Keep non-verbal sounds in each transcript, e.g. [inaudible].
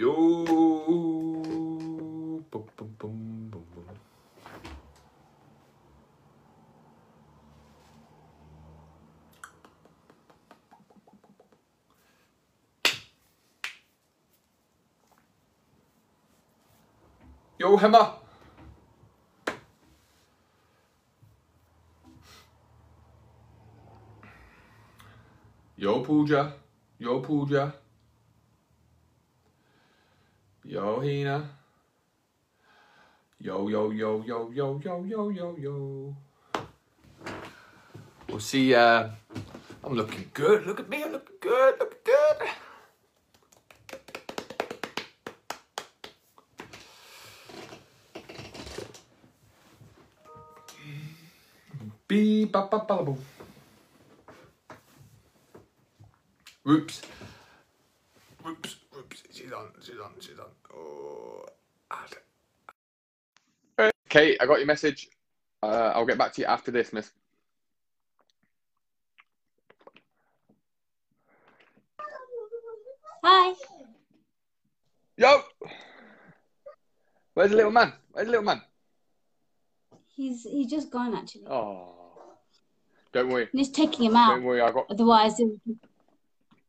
Yo. Boom, boom, boom, boom, boom. Yo, Hema. Yo, Pooja. Yo, Pooja. Yo, Hina. Yo, yo, yo, yo, yo, yo, yo, yo, yo. We'll see. Uh, I'm looking good. Look at me. I'm looking good. Looking good. Beep, ba, ba, boom. Whoops. Whoops, whoops. She's on, she's on, she's on. Oh. add. Okay, I got your message. Uh, I'll get back to you after this, miss. Hi. Yo! Where's the little man? Where's the little man? He's he's just gone actually. Oh. Don't worry. I'm just taking him out. Don't worry. I got, Otherwise, he'll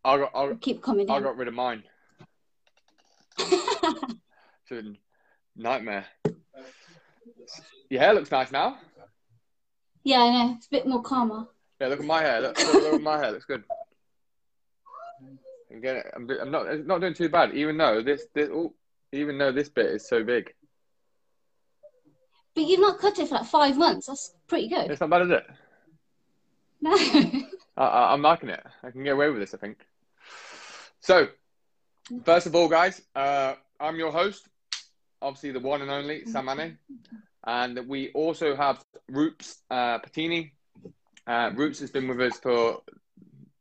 I got, I, keep coming I got rid of mine. [laughs] It's a nightmare. Your hair looks nice now. yeah, I know. It's a bit more calmer. Yeah, look at my hair. Look, look, look at my hair. Looks good. I'm, getting, I'm, I'm not. It's not doing too bad. Even though this, this, oh, even though this bit is so big, But you've not cut it for like five months. That's pretty good. it's not bad, is it? [laughs] No. I, I, I'm liking it. I can get away with this, I think. So, first of all, guys, uh, I'm your host, obviously the one and only Sam Mane, and we also have Roops uh, Patini. Uh, Roops has been with us for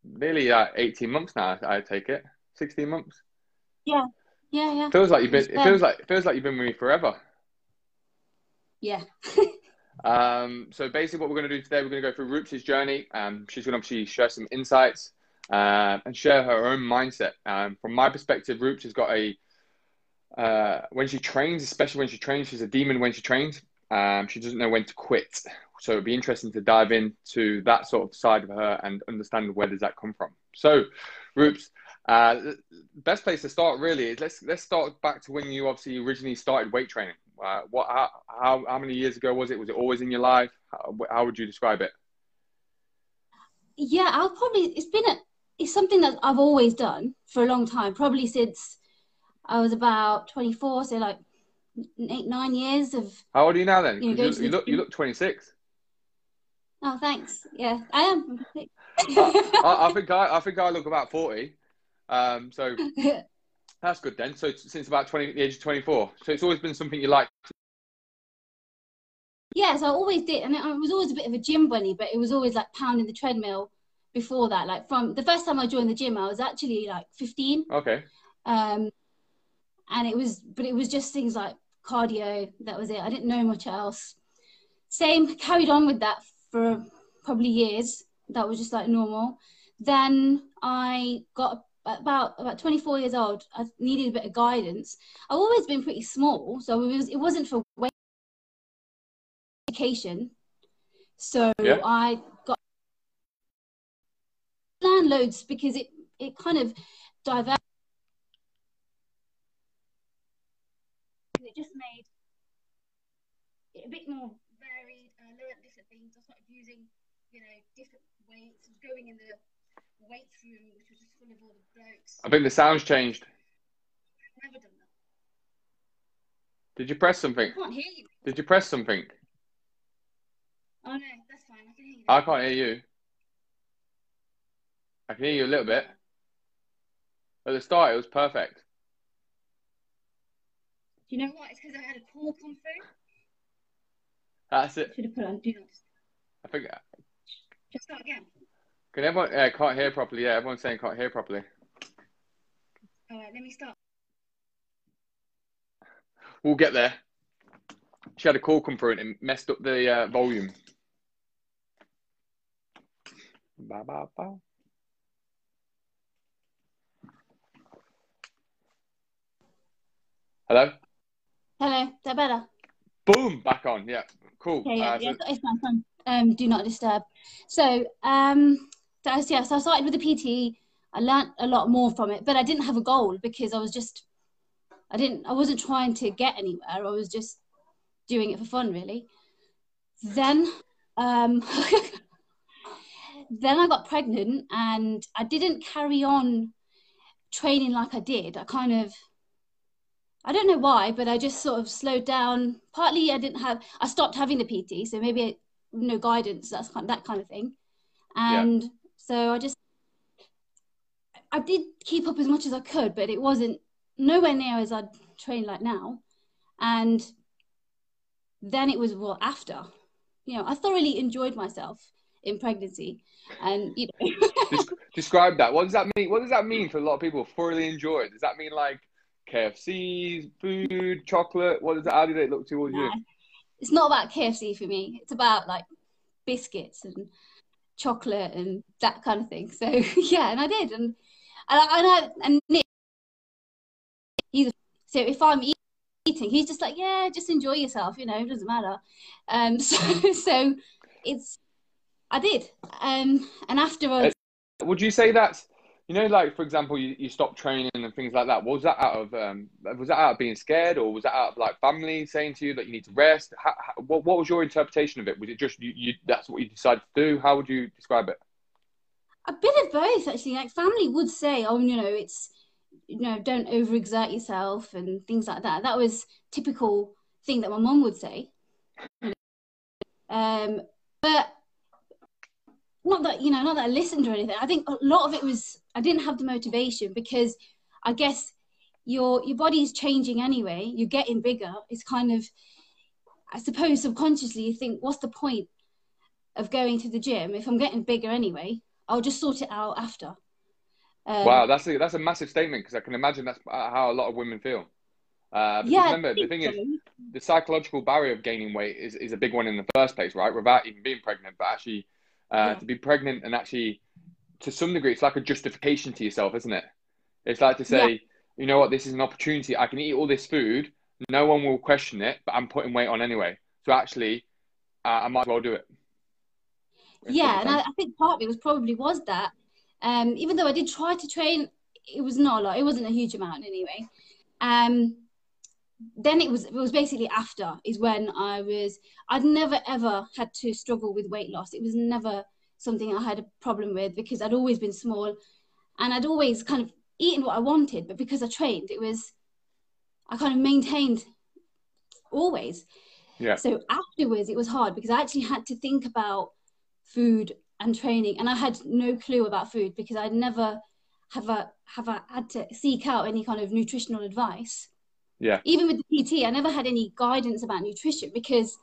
nearly uh, 18 months now. I take it, 16 months. yeah, yeah. yeah. Feels like you've been. It feels like it feels like you've been with me forever. Yeah. [laughs] Um, so basically, what we're going to do today, we're going to go through Roops' journey. Um, she's going to obviously share some insights uh, and share her own mindset. Um, from my perspective, Roops has got a uh, when she trains, especially when she trains, she's a demon when she trains. Um, she doesn't know when to quit. So it'd be interesting to dive into that sort of side of her and understand where does that come from. So, Roops, uh, best place to start really is let's let's start back to when you obviously originally started weight training. Uh, what how, how how many years ago was it? Was it always in your life? How, how would you describe it? Yeah, I'll probably. It's been a. It's something that I've always done for a long time. Probably since I was about 24, so like eight, nine years of. How old are you now then? You You, look, you look you look 26. Oh, thanks. Yeah, I am. [laughs] I, I think I I think I look about 40. Um, so [laughs] that's good then. So since about 20 the age of 24. So it's always been something you like. Yes, I always did, and I was always a bit of a gym bunny, but it was always like pounding the treadmill before that. Like from the first time I joined the gym, I was actually like 15, Okay. um, and it was, but it was just things like cardio. That was it. I didn't know much else. Same, carried on with that for probably years. That was just like normal. Then I got about about 24 years old. I needed a bit of guidance. I've always been pretty small, so it was it wasn't for weight education. So Yeah. I got plan loads because it it kind of diverted. It just made it a bit more varied. Uh, I learned different things. I started using, you know, different weights. I was going in the weights room, which was just full of all the blokes. I think the sound's changed. I've never done that. Did you press something? I can't hear you. Did you press something? Oh no, that's fine. I can hear you. I can't hear you. I can hear you a little bit. At the start, it was perfect. Do you know what? It's because I had a call come through. That's it. Should have put on do not. I think. Just start again. Can everyone? Uh, can't hear properly. Yeah, everyone's saying can't hear properly. All right, let me start. We'll get there. She had a call come through and it messed up the uh, volume. Ba, ba, ba. Hello? Hello, is that better? Boom, back on. Yeah, cool. Okay, yeah, Uh, yeah, so- it's fine, fine. Um, do not disturb. So, um, so I yeah, so I started with the PT. I learnt a lot more from it, but I didn't have a goal because I was just, I didn't, I wasn't trying to get anywhere. I was just doing it for fun, really. Then, um, [laughs] then I got pregnant and I didn't carry on training like I did. I kind of, I don't know why, but I just sort of slowed down. Partly I didn't have, I stopped having the PT, so maybe I, no guidance, that's kind that kind of thing. And so I just, I did keep up as much as I could, but it wasn't nowhere near as I'd train like now. And then it was well after, you know, I thoroughly enjoyed myself in pregnancy, and you know, Des- describe that. What does that mean? What does that mean for a lot of people? Thoroughly enjoyed. Does that mean like KFCs, food, chocolate? What does that? How did it look towards you? It's not about KFC for me. It's about like biscuits and chocolate and that kind of thing. So [laughs] yeah, and I did, and and I, and, I, and Nick, he's so if I'm eating, he's just like, yeah, just enjoy yourself. You know, it doesn't matter. Um, [laughs] so so it's I did, um, and afterwards, Would you say that's you know, like for example, you, you stopped training and things like that. Was that out of um, was that out of being scared, or was that out of like family saying to you that you need to rest? How, how, what what was your interpretation of it? Was it just you, you that's what you decided to do? How would you describe it? a bit of both actually. Like family would say, oh, you know, it's you know, don't overexert yourself and things like that. That was typical thing that my mom would say. Um, but not that you know, not that I listened or anything. I think a lot of it was I didn't have the motivation because I guess your your body's changing anyway. You're getting bigger. It's kind of, I suppose, subconsciously you think, what's the point of going to the gym if I'm getting bigger anyway? I'll just sort it out after. Um, wow, that's a, that's a massive statement because I can imagine that's how a lot of women feel. Uh, Yeah, remember, the thing is, the psychological barrier of gaining weight is, is a big one in the first place, right? Without even being pregnant, but actually uh, Yeah. to be pregnant and actually, to some degree, it's like a justification to yourself, isn't it? It's like to say, you know what, this is an opportunity. I can eat all this food. No one will question it, but I'm putting weight on anyway. So actually, uh, I might as well do it. yeah, and I, I think part of it was probably was that. Um, even though I did try to train, it was not a lot. It wasn't a huge amount anyway. Um, then it was it was basically after is when I was I'd never ever had to struggle with weight loss. It was never something I had a problem with because I'd always been small, and I'd always kind of eaten what I wanted. But because I trained, it was I kind of maintained always. Yeah. So afterwards, it was hard because I actually had to think about food and training, and I had no clue about food because I'd never have a have a, had to seek out any kind of nutritional advice. Yeah. Even with the PT, I never had any guidance about nutrition because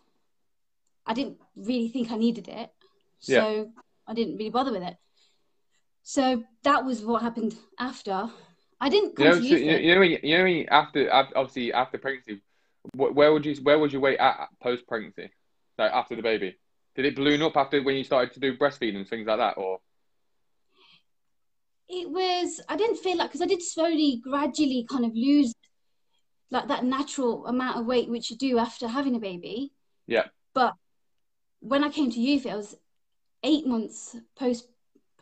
I didn't really think I needed it. So Yeah. I didn't really bother with it. So that was what happened after. I didn't You know, so, you know, you know, you know, after, after, obviously after pregnancy, where would you, where would you weight at post pregnancy, like after the baby? Did it balloon up after when you started to do breastfeeding and things like that, or? it was i didn't feel like because i did slowly gradually kind of lose like that natural amount of weight which you do after having a baby Yeah. but when i came to youth i was eight months post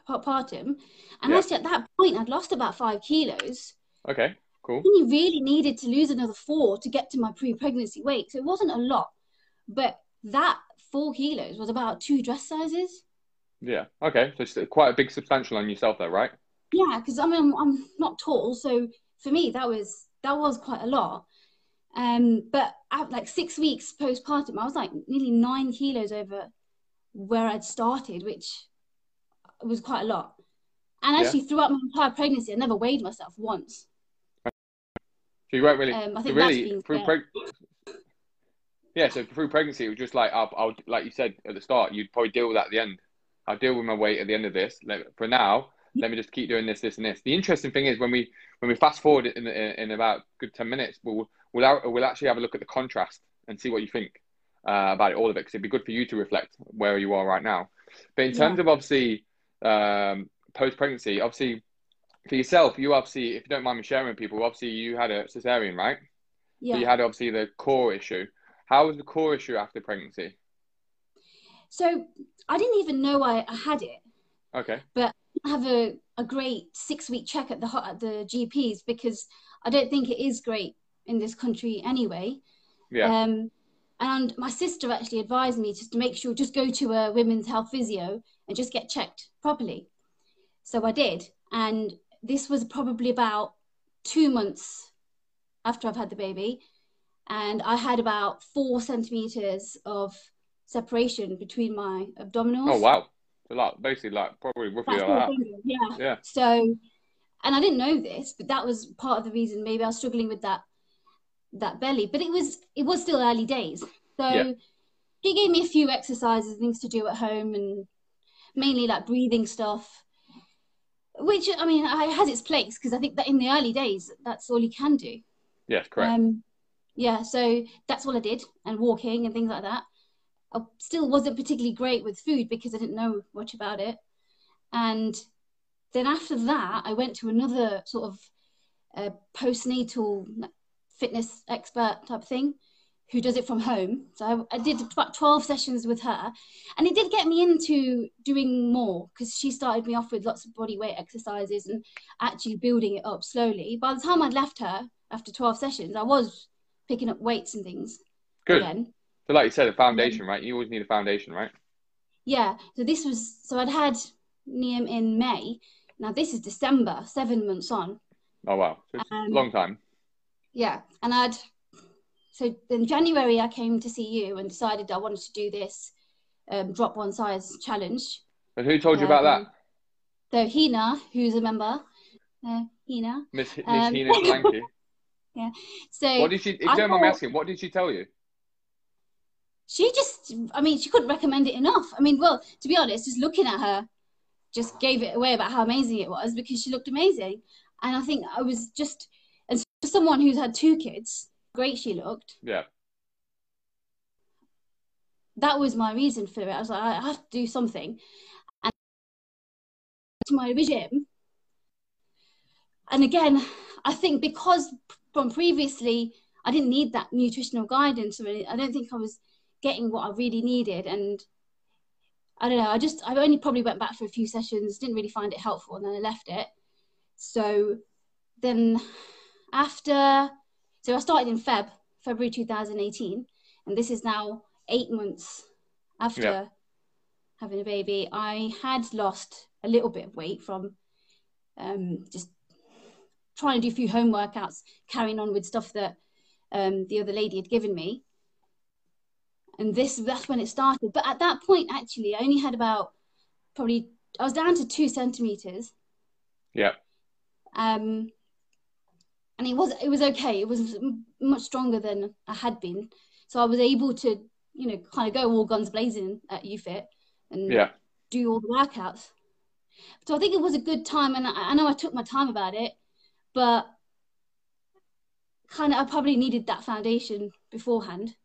partum and Yeah. actually at that point i'd lost about five kilos Okay, cool. I only really needed to lose another four to get to my pre-pregnancy weight so it wasn't a lot but that four kilos was about two dress sizes Yeah. Okay. So it's quite a big substantial on yourself there, right? yeah because i mean I'm, I'm not tall so for me that was that was quite a lot um but at like six weeks postpartum i was like nearly nine kilos over where i'd started which was quite a lot and Yeah. actually throughout my entire pregnancy i never weighed myself once So you weren't really, um i think that's really being through preg- Yeah. So through pregnancy, it was just like I'll, I'll, like you said at the start, you'd probably deal with that at the end. I'll deal with my weight at the end of this. Let, for now, let me just keep doing this, this, and this. The interesting thing is when we when we fast forward in in, in about good ten minutes, we'll we'll out- we'll actually have a look at the contrast and see what you think uh, about it, all of it, because it'd be good for you to reflect where you are right now. But in terms of obviously um, post pregnancy, obviously for yourself, you obviously, if you don't mind me sharing with people, obviously you had a cesarean, right? Yeah. So you had obviously the core issue. How was the core issue after pregnancy? So I didn't even know I, I had it. Okay. I have a, a great six week check at the at the GPs because I don't think it is great in this country anyway. Yeah. Um, and my sister actually advised me just to make sure just go to a women's health physio and just get checked properly. So I did, and this was probably about two months after I've had the baby, and I had about four centimeters of separation between my abdominals. Oh wow. So like basically like probably roughly like that. yeah. Yeah. So, and I didn't know this, but that was part of the reason maybe I was struggling with that that belly. But it was it was still early days. So Yeah. he gave me a few exercises, things to do at home, and mainly like breathing stuff. Which I mean, it has its place because I think that in the early days, that's all you can do. Yes, correct. Um, yeah, so that's what I did, and walking and things like that. I still wasn't particularly great with food because I didn't know much about it. And then after that, I went to another sort of uh, postnatal fitness expert type thing who does it from home. So I, I did about 12 sessions with her, and it did get me into doing more because she started me off with lots of body weight exercises and actually building it up slowly. By the time I'd left her after 12 sessions, I was picking up weights and things Good. again. So like you said, a foundation, right? You always need a foundation, right? Yeah. So this was so I'd had Niam in May. Now this is December, seven months on. Oh wow. So it's Um, a long time. Yeah. And I'd so in January I came to see you and decided I wanted to do this um, drop one size challenge. And who told you about Um, that? So Hina, who's a member, uh, Hina. Miss Miss um, Hina Blanky. [laughs] So What did she if you don't mind me asking, what did she tell you? She just i mean she couldn't recommend it enough. I mean well to be honest just looking at her just gave it away about how amazing it was because she looked amazing. And i think i was just and for someone who's had two kids great she looked. Yeah. that was my reason for it. I was like i have to do something. And to my gym and again i think because from previously i didn't need that nutritional guidance or i don't think i was getting what I really needed. And I don't know, I just, I only probably went back for a few sessions, didn't really find it helpful, and then I left it. So then after, so I started in Feb, February 2018, and this is now eight months after Yeah. having a baby. I had lost a little bit of weight from um, just trying to do a few home workouts, carrying on with stuff that um, the other lady had given me and this that's when it started. But at that point actually i only had about probably i was down to two centimeters. Yeah. um and it was it was okay. It was much stronger than i had been. So i was able to you know kind of go all guns blazing at ufit and Yeah. do all the workouts. So i think it was a good time and i, I know i took my time about it but kind of i probably needed that foundation beforehand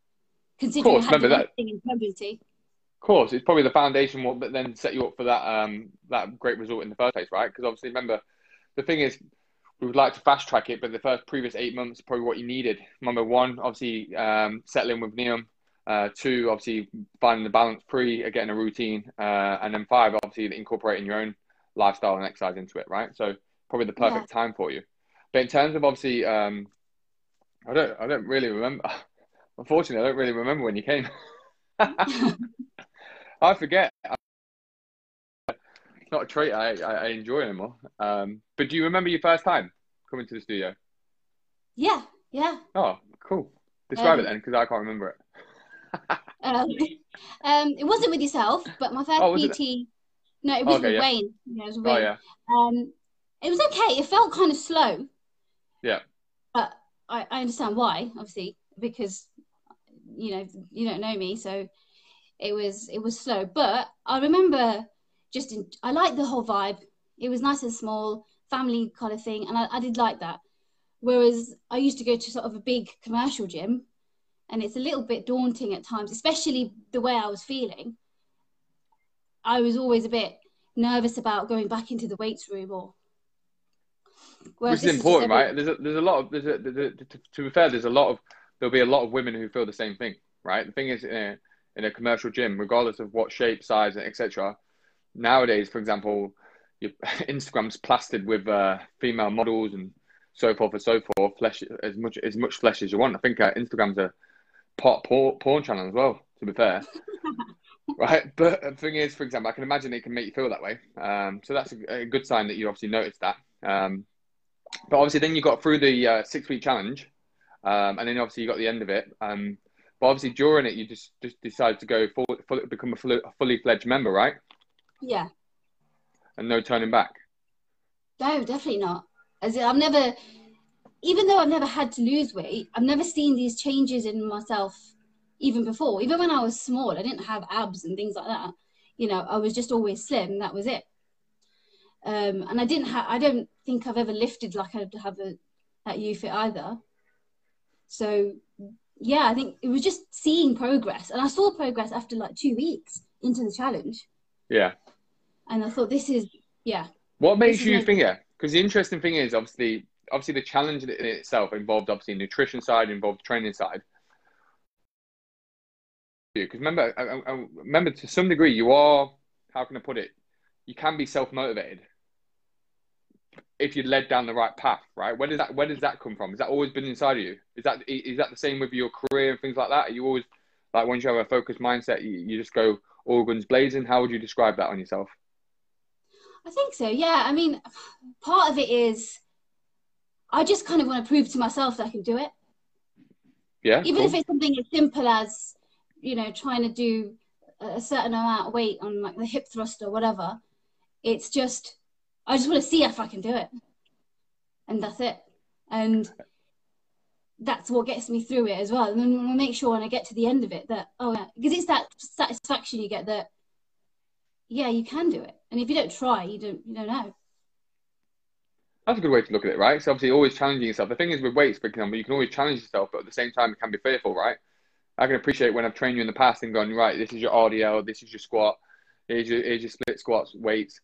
considering course, remember that. in pregnancy. Of course, it's probably the foundation what that then set you up for that um that great result in the first place, right? Because obviously, remember, the thing is, we would like to fast track it, but the first previous eight months are probably what you needed. Number one, obviously, um, settling with Neum. Uh, two, obviously, finding the balance. Three, getting a routine, uh, and then five, obviously, incorporating your own lifestyle and exercise into it, right? So probably the perfect time for you. But in terms of obviously, um, I don't, I don't really remember. [laughs] Unfortunately, I don't really remember when you came. [laughs] I forget. It's not a trait I, I, enjoy anymore. Um, but do you remember your first time coming to the studio? Yeah, yeah. Oh, cool. Describe Um, it then, because I can't remember it. [laughs] Um, um, it wasn't with yourself, but my first Oh, was it? No, it was Okay, with yeah. Wayne. Yeah, it was with Oh yeah, Um, it was okay. It felt kind of slow. Yeah. But I, I understand why, obviously, because you know you don't know me, so it was it was slow. But I remember just in, I liked the whole vibe. It was nice and small, family kind of thing, and I, I did like that. Whereas I used to go to sort of a big commercial gym, and it's a little bit daunting at times, especially the way I was feeling. I was always a bit nervous about going back into the weights room or Whereas which is important, just right? There's a, there's a lot of there's a, there's a, to, to be fair, there's a lot of there'll be a lot of women who feel the same thing, right? The thing is, in a, in a commercial gym, regardless of what shape, size, and etc. Nowadays, for example, your [laughs] Instagram's plastered with uh, female models and so forth and so forth. Flesh as much as much flesh as you want. I think uh, Instagram's a pot porn, porn channel as well. To be fair, [laughs] right? But the thing is, for example, I can imagine it can make you feel that way. Um, so that's a, a, good sign that you obviously noticed that. Um, but obviously, then you got through the uh, six week challenge, um, and then obviously you got the end of it. Um, but obviously, during it, you just just decided to go full, full become a fully, a fully fledged member, right? Yeah. And no turning back. No, definitely not. As I've never, even though I've never had to lose weight, I've never seen these changes in myself even before. Even when I was small, I didn't have abs and things like that. You know, I was just always slim. That was it. Um, and I didn't have. I don't think I've ever lifted like I have a, at YouFit either. So yeah, I think it was just seeing progress, and I saw progress after like two weeks into the challenge. Yeah. And I thought this is yeah. What makes you think yeah? Because the interesting thing is obviously obviously the challenge in itself involved obviously nutrition side, involved training side. Because remember, I, I, remember to some degree, you are how can I put it? You can be self motivated if you're led down the right path, right? Where does that where does that come from? Has that always been inside of you? Is that is that the same with your career and things like that? Are you always like once you have a focused mindset, you, you just go all guns blazing? How would you describe that on yourself? I think so. Yeah. I mean, part of it is I just kind of want to prove to myself that I can do it. Yeah. Even cool. if it's something as simple as you know trying to do a certain amount of weight on like the hip thrust or whatever, it's just I just want to see if I can do it. And that's it. And that's what gets me through it as well. And then we'll make sure when I get to the end of it that, oh, yeah, because it's that satisfaction you get that, yeah, you can do it. And if you don't try, you don't, you don't know. That's a good way to look at it, right? So obviously, always challenging yourself. The thing is with weights, for example, you can always challenge yourself, but at the same time, it can be fearful, right? I can appreciate when I've trained you in the past and gone, right, this is your RDL, this is your squat, here's your, here's your split squats, weights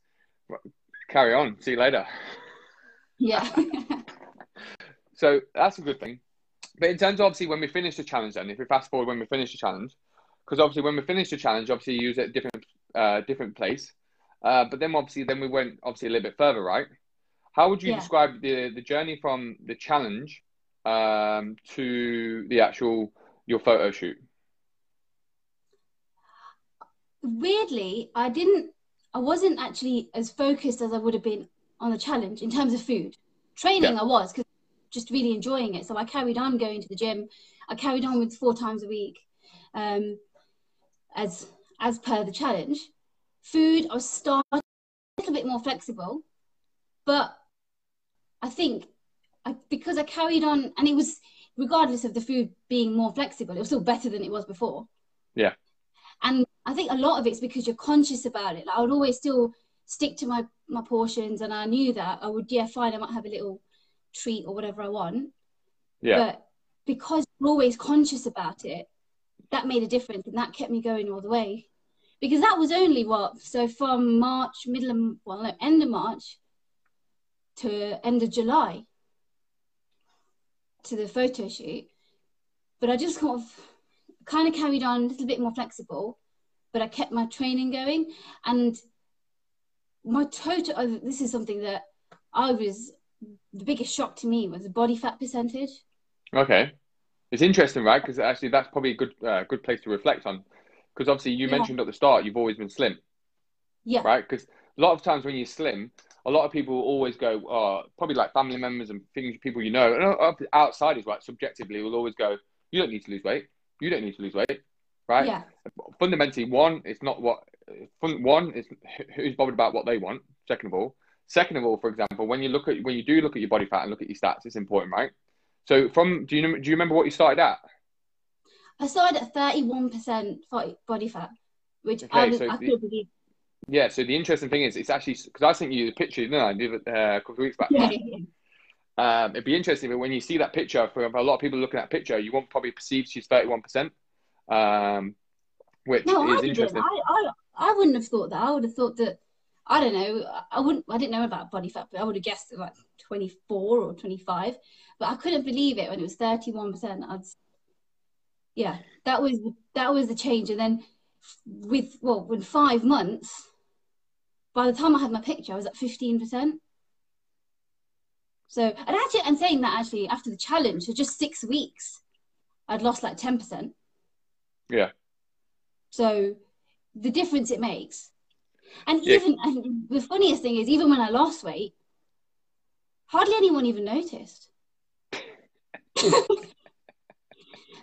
carry on. See you later. Yeah. [laughs] so that's a good thing. But in terms of obviously when we finish the challenge, then if we fast forward when we finish the challenge, because obviously when we finish the challenge, obviously you use it at different uh, different place. Uh, but then obviously then we went obviously a little bit further, right? How would you yeah. describe the the journey from the challenge um, to the actual your photo shoot? Weirdly, I didn't I wasn't actually as focused as I would have been on the challenge in terms of food. Training, yeah. I was because just really enjoying it. So I carried on going to the gym. I carried on with four times a week, um, as as per the challenge. Food, I was starting a little bit more flexible, but I think I, because I carried on, and it was regardless of the food being more flexible, it was still better than it was before. Yeah. And I think a lot of it's because you're conscious about it. Like I would always still stick to my my portions, and I knew that I would. Yeah, fine. I might have a little treat or whatever I want. Yeah. But because you're always conscious about it, that made a difference, and that kept me going all the way. Because that was only what so from March, middle of well, no, end of March to end of July to the photo shoot. But I just kind of kind of carried on a little bit more flexible but I kept my training going. And my total, oh, this is something that I was, the biggest shock to me was the body fat percentage. Okay. It's interesting, right? Because actually, that's probably a good, uh, good place to reflect on. Because obviously, you yeah. mentioned at the start, you've always been slim. Yeah. Right? Because a lot of times when you're slim, a lot of people always go, oh, probably like family members and things, people you know, and outsiders, right? Subjectively, will always go, you don't need to lose weight. You don't need to lose weight right? Yeah. Fundamentally, one, it's not what one is who's bothered about what they want. Second of all, second of all, for example, when you look at when you do look at your body fat and look at your stats, it's important, right? So, from do you do you remember what you started at? I started at thirty-one percent body fat, which okay, I, was, so I the, believe. Yeah, so the interesting thing is, it's actually because I sent you the picture, didn't I? I did it uh, a couple of weeks back. Yeah. Um, it'd be interesting, but when you see that picture, for a lot of people looking at that picture, you won't probably perceive she's thirty-one percent um, which no, is I interesting. I, I, I wouldn't have thought that. I would have thought that I don't know. I wouldn't. I didn't know about body fat, but I would have guessed like 24 or 25, but I couldn't believe it when it was 31%. I'd, yeah, that was that was the change. And then with well, with five months, by the time I had my picture, I was at 15%. So, and actually, and saying that actually after the challenge, so just six weeks, I'd lost like 10%. Yeah. So the difference it makes. And even and the funniest thing is, even when I lost weight, hardly anyone even noticed. [laughs]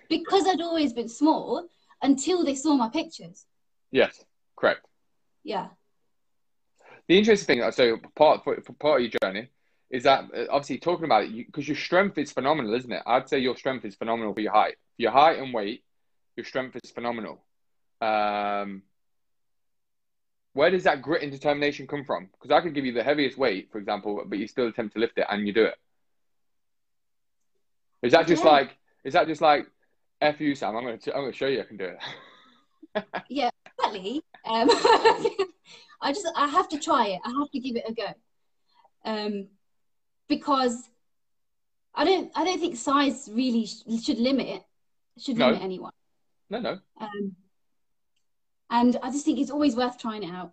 because I'd always been small until they saw my pictures. Yes, correct. Yeah. The interesting thing, so part for, for part of your journey, is that uh, obviously talking about it because your strength is phenomenal, isn't it? I'd say your strength is phenomenal for your height. Your height and weight, your strength is phenomenal. Um, where does that grit and determination come from? Because I could give you the heaviest weight, for example, but you still attempt to lift it and you do it. Is that just yeah. like? Is that just like? F you, Sam. I'm going to. I'm going to show you. I can do it. [laughs] yeah, partly. Um, [laughs] I just. I have to try it. I have to give it a go. Um, because I don't. I don't think size really sh- should limit. Should limit no. anyone. No, no. Um, and I just think it's always worth trying it out.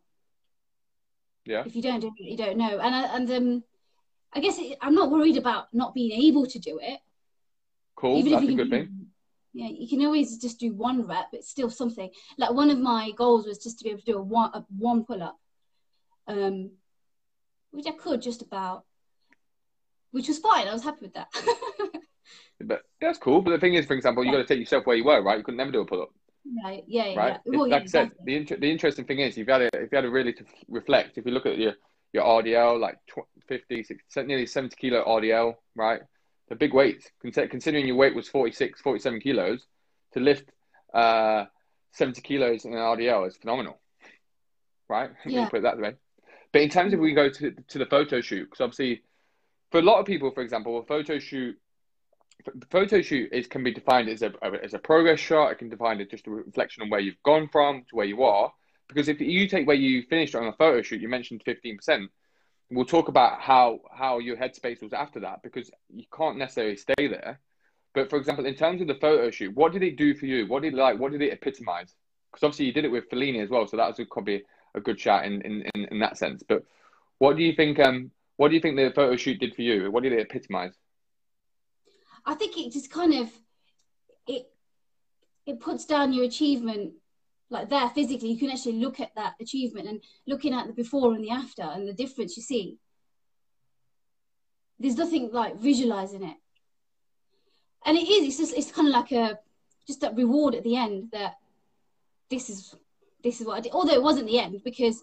Yeah. If you don't do it, you don't know. And I, and um, I guess it, I'm not worried about not being able to do it. Cool. Even That's if you a good thing. Yeah, you can always just do one rep. It's still something. Like one of my goals was just to be able to do a one a one pull up, um, which I could just about, which was fine. I was happy with that. [laughs] but that's cool. But the thing is, for example, you got to take yourself where you were, right? You could never do a pull up. Right. Yeah. Right. Yeah. Well, like yeah, I said, exactly. the inter- the interesting thing is, if you had a, if you had to really to reflect, if you look at your your RDL, like 50, 60, nearly 70 kilo RDL, right? The big weights, considering your weight was 46, 47 kilos, to lift uh, 70 kilos in an RDL is phenomenal, right? [laughs] Yeah. put it that way. But in terms of we go to to the photo shoot, because obviously, for a lot of people, for example, a photo shoot the photo shoot is can be defined as a as a progress shot. It can define as just a reflection on where you've gone from to where you are. Because if you take where you finished on a photo shoot, you mentioned fifteen percent. We'll talk about how how your headspace was after that because you can't necessarily stay there. But for example, in terms of the photo shoot, what did it do for you? What did it like? What did it epitomize? Because obviously you did it with Fellini as well, so that was probably a good shot in, in, in, in that sense. But what do you think? Um, what do you think the photo shoot did for you? What did it epitomize? I think it just kind of it it puts down your achievement like there physically. You can actually look at that achievement and looking at the before and the after and the difference you see. There's nothing like visualizing it, and it is. It's just it's kind of like a just that reward at the end that this is this is what I did. Although it wasn't the end because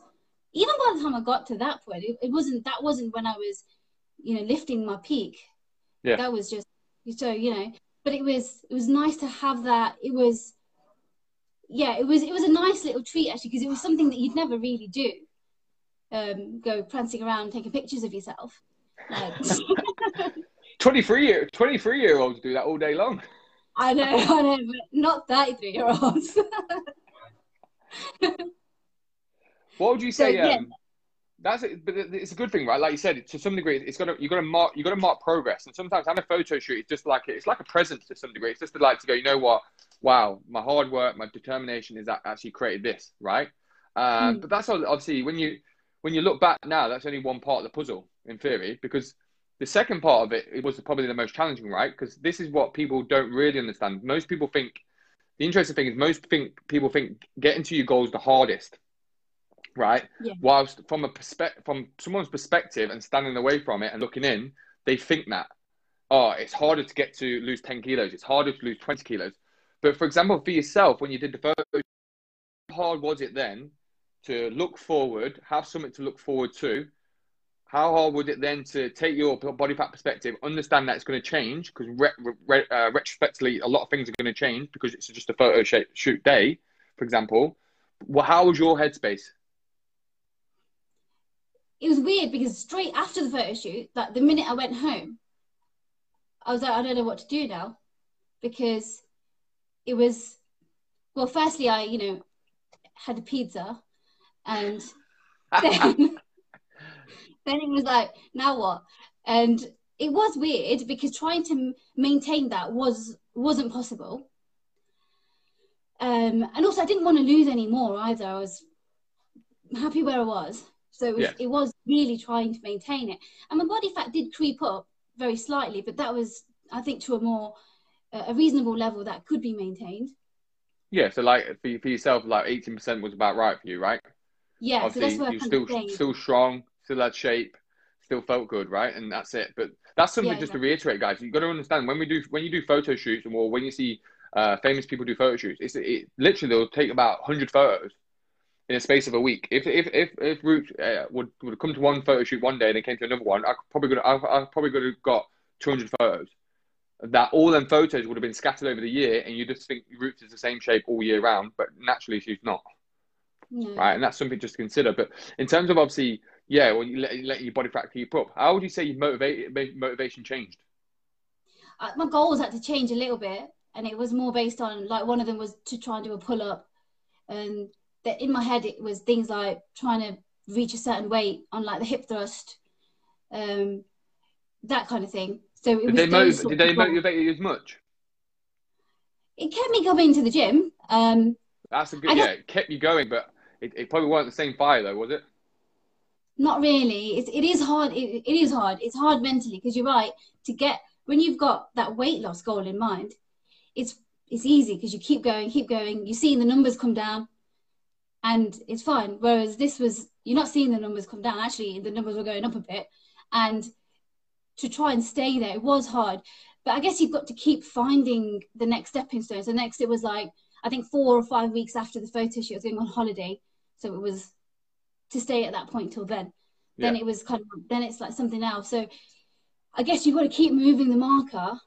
even by the time I got to that point, it, it wasn't that wasn't when I was you know lifting my peak. Yeah. That was just so you know. But it was it was nice to have that. It was yeah it was it was a nice little treat actually because it was something that you'd never really do. Um go prancing around taking pictures of yourself. Like [laughs] 23 year 23 year olds do that all day long. I know i know but not 33 year olds. [laughs] What would you say so, yeah. um, that's it, but it's a good thing, right? Like you said, to some degree, it's got to you got to mark you got to mark progress. And sometimes having a photo shoot is just like it's like a present to some degree. It's just like to go, you know what? Wow, my hard work, my determination is that actually created this, right? Um, mm. But that's obviously when you when you look back now, that's only one part of the puzzle in theory, because the second part of it, it was probably the most challenging, right? Because this is what people don't really understand. Most people think the interesting thing is most think people think getting to your goals the hardest right? Yeah. Whilst from a perspective, from someone's perspective and standing away from it and looking in, they think that, oh, it's harder to get to lose 10 kilos. It's harder to lose 20 kilos. But for example, for yourself, when you did the photo, how hard was it then to look forward, have something to look forward to? How hard would it then to take your body fat perspective, understand that it's going to change because re- re- uh, retrospectively, a lot of things are going to change because it's just a photo shoot day, for example. Well, how was your headspace? It was weird because straight after the photo shoot, like the minute I went home, I was like, I don't know what to do now, because it was, well, firstly, I, you know, had a pizza, and [laughs] then, then it was like, now what? and it was weird because trying to maintain that was wasn't possible. Um, and also, I didn't want to lose any more either. I was happy where I was, so it was, Yes. it was really trying to maintain it. And my body fat did creep up very slightly, but that was, I think, to a more uh, a reasonable level that could be maintained. Yeah, so like for, for yourself, like 18% was about right for you, right? Yeah, so that's you're still saying. still strong, still had shape, still felt good, right? And that's it. But that's something Yeah, just to reiterate, guys. You've got to understand when we do when you do photo shoots or when you see uh, famous people do photo shoots, it's it literally they'll take about 100 photos in a space of a week. If if if if Root uh, would would come to one photo shoot one day and then came to another one, I probably could I, I probably could have got 200 photos. That all them photos would have been scattered over the year, and you just think Roops is the same shape all year round, but naturally she's not No. right? And that's something just to consider. But in terms of obviously, yeah, when you let, you let your body fat keep up, how would you say your motivate, motivation changed? uh, my goals had to change a little bit and it was more based on like one of them was to try and do a pull-up and that in my head it was things like trying to reach a certain weight on like the hip thrust um that kind of thing. So it Did was they, motiv- did they motivate you as much? it kept me coming to the gym um That's a I good, guess- yeah, it kept you going, but it, it probably wasn't the same fire though, was it? not really. It's, it is hard it, it is hard. It's hard mentally because you're right to get when you've got that weight loss goal in mind it's it's easy because you keep going keep going. You're seeing the numbers come down and it's fine. Whereas this was you're not seeing the numbers come down. Actually the numbers were going up a bit. And to try and stay there it was hard. But i guess you've got to keep finding the next stepping stone. So next it was like i think four or five weeks after the photo shoot i was going on holiday. So it was to stay at that point till then. Then it was kind of then it's like something else. So i guess you've got to keep moving the marker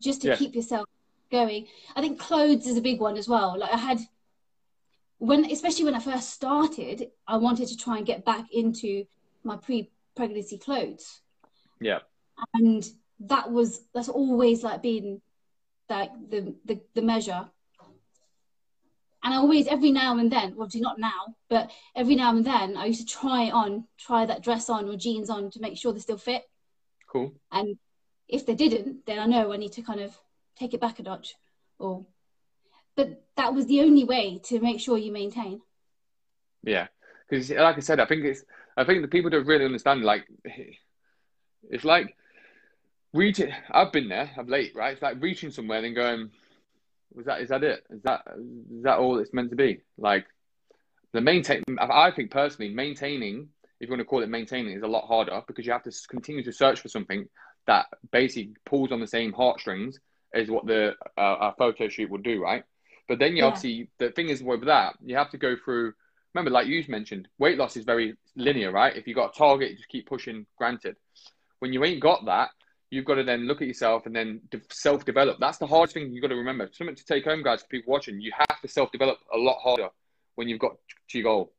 just to Yeah. keep yourself going. I think clothes is a big one as well. Like i had when especially when i first started i wanted to try and get back into my pre-pregnancy clothes Yeah. and that was that's always like been like the the, the measure and I always every now and then obviously not now but every now and then i used to try it on try that dress on or jeans on to make sure they still fit Cool. and if they didn't then i know i need to kind of take it back a notch or but that was the only way to make sure you maintain Yeah, because like I said, I think it's I think the people don't really understand. Like, [laughs] it's like reaching. I've been there. I'm late, right? It's like reaching somewhere and then going, "Was that? Is that it? Is that? Is that all it's meant to be?" Like the maintain. I think personally, maintaining, if you want to call it maintaining, is a lot harder because you have to continue to search for something that basically pulls on the same heartstrings as what the uh, a photo shoot would do, right? But then you Yeah. obviously the thing is with that you have to go through. Remember, like you mentioned, weight loss is very linear, right? If you got a target, you just keep pushing. Granted, when you ain't got that, you've got to then look at yourself and then de- self-develop. That's the hardest thing you've got to remember. Something to take home, guys. For people watching, you have to self-develop a lot harder when you've got to your goal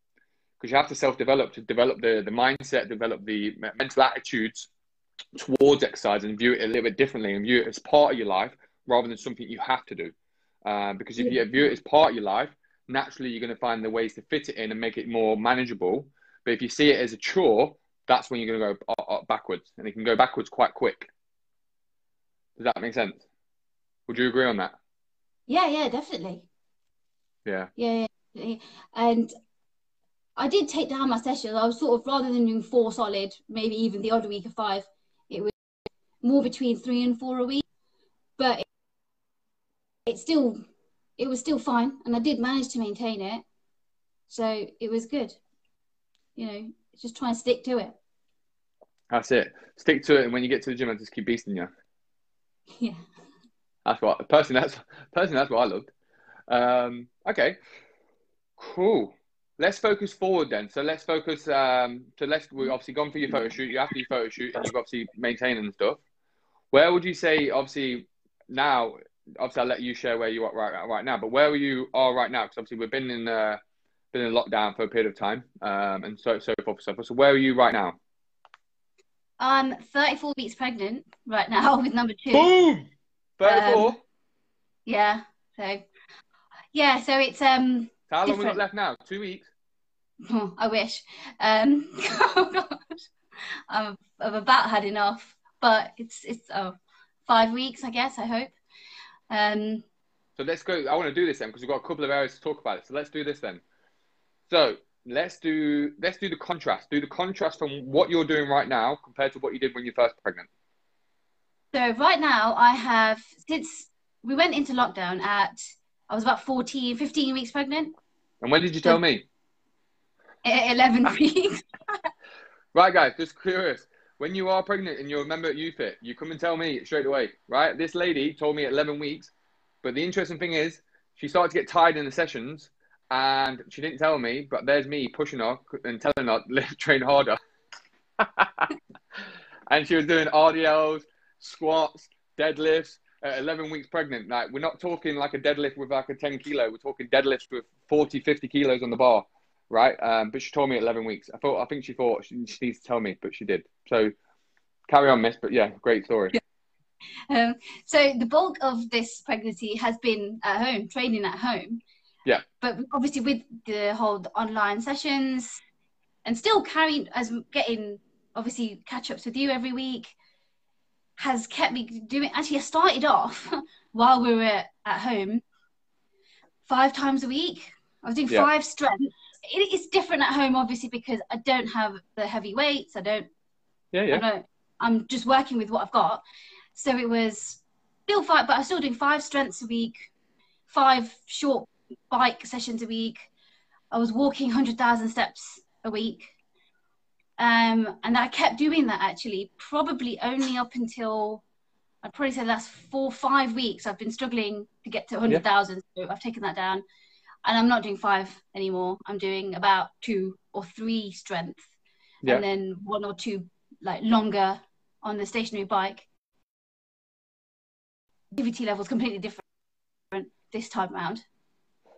because you have to self-develop to develop the the mindset, develop the mental attitudes towards exercise, and view it a little bit differently and view it as part of your life rather than something you have to do. Uh, because if you view it as part of your life, naturally you're going to find the ways to fit it in and make it more manageable. But if you see it as a chore, that's when you're going to go uh, uh, backwards, and it can go backwards quite quick. Does that make sense? Would you agree on that? yeah yeah definitely Yeah. yeah, yeah, yeah. and i did take down my sessions i was sort of rather than doing four solid maybe even the odd week of five it was more between three and four a week but it, still it was still fine and i did manage to maintain it so it was good you know just try and stick to it That's it. Stick to it, and when you get to the gym, I just keep beasting you. [laughs] yeah That's what personally. That's personally that's what I loved. Um, okay, cool. Let's focus forward then. So let's focus. Um, so let's. We've obviously gone for your photo shoot. You have to your photo shoot, and you've obviously maintained and stuff. Where would you say? Obviously now. Obviously, I'll let you share where you are right right now. But where you are right now, because obviously we've been in uh, been in lockdown for a period of time, um, and so so forth so forth. So where are you right now? i'm 34 weeks pregnant right now [laughs] with number two Boom. Thirty-four. Um, yeah so yeah so it's um so how long we got left now? Two weeks. Oh, [laughs] I wish. Um, [laughs] oh gosh, I'm, I've about had enough. but it's it's oh, five weeks, I guess. I hope. Um, so let's go. I want to do this then because we've got a couple of areas to talk about it. So let's do this then. So let's do let's do the contrast. Do the contrast from what you're doing right now compared to what you did when you first pregnant. So right now I have since we went into lockdown at I was about 14, 15 weeks pregnant. And when did you tell so, me? 11 [laughs] weeks. right, guys, just curious. When you are pregnant and you're a member at UFIT, you come and tell me straight away, right? This lady told me at 11 weeks, but the interesting thing is she started to get tired in the sessions and she didn't tell me, but there's me pushing her and telling her to [laughs] train harder. [laughs] and she was doing RDLs, squats, deadlifts, at 11 weeks pregnant. Like we're not talking like a deadlift with like a 10 kilo. We're talking deadlifts with 40, 50 kilos on the bar, right? Um, but she told me at 11 weeks. I thought, I think she thought she, she needs to tell me, but she did. So carry on, miss. But yeah, great story. [laughs] Um, so the bulk of this pregnancy has been at home, training at home. Yeah. But obviously with the whole online sessions and still carrying as getting obviously catch ups with you every week has kept me doing. Actually, I started off [laughs] while we were at home five times a week. I was doing yeah. five strengths. It, it's different at home, obviously, because I don't have the heavy weights. I don't. Yeah, yeah. I don't, I'm just working with what I've got. So it was still five, but I was still doing five strengths a week, five short bike sessions a week. I was walking 100,000 steps a week. Um, and I kept doing that actually, probably only up until I'd probably say the last four, five weeks. I've been struggling to get to 100,000. Yeah. So I've taken that down. And I'm not doing five anymore. I'm doing about two or three strength. Yeah. And then one or two like longer on the stationary bike. Activity levels completely different this time around.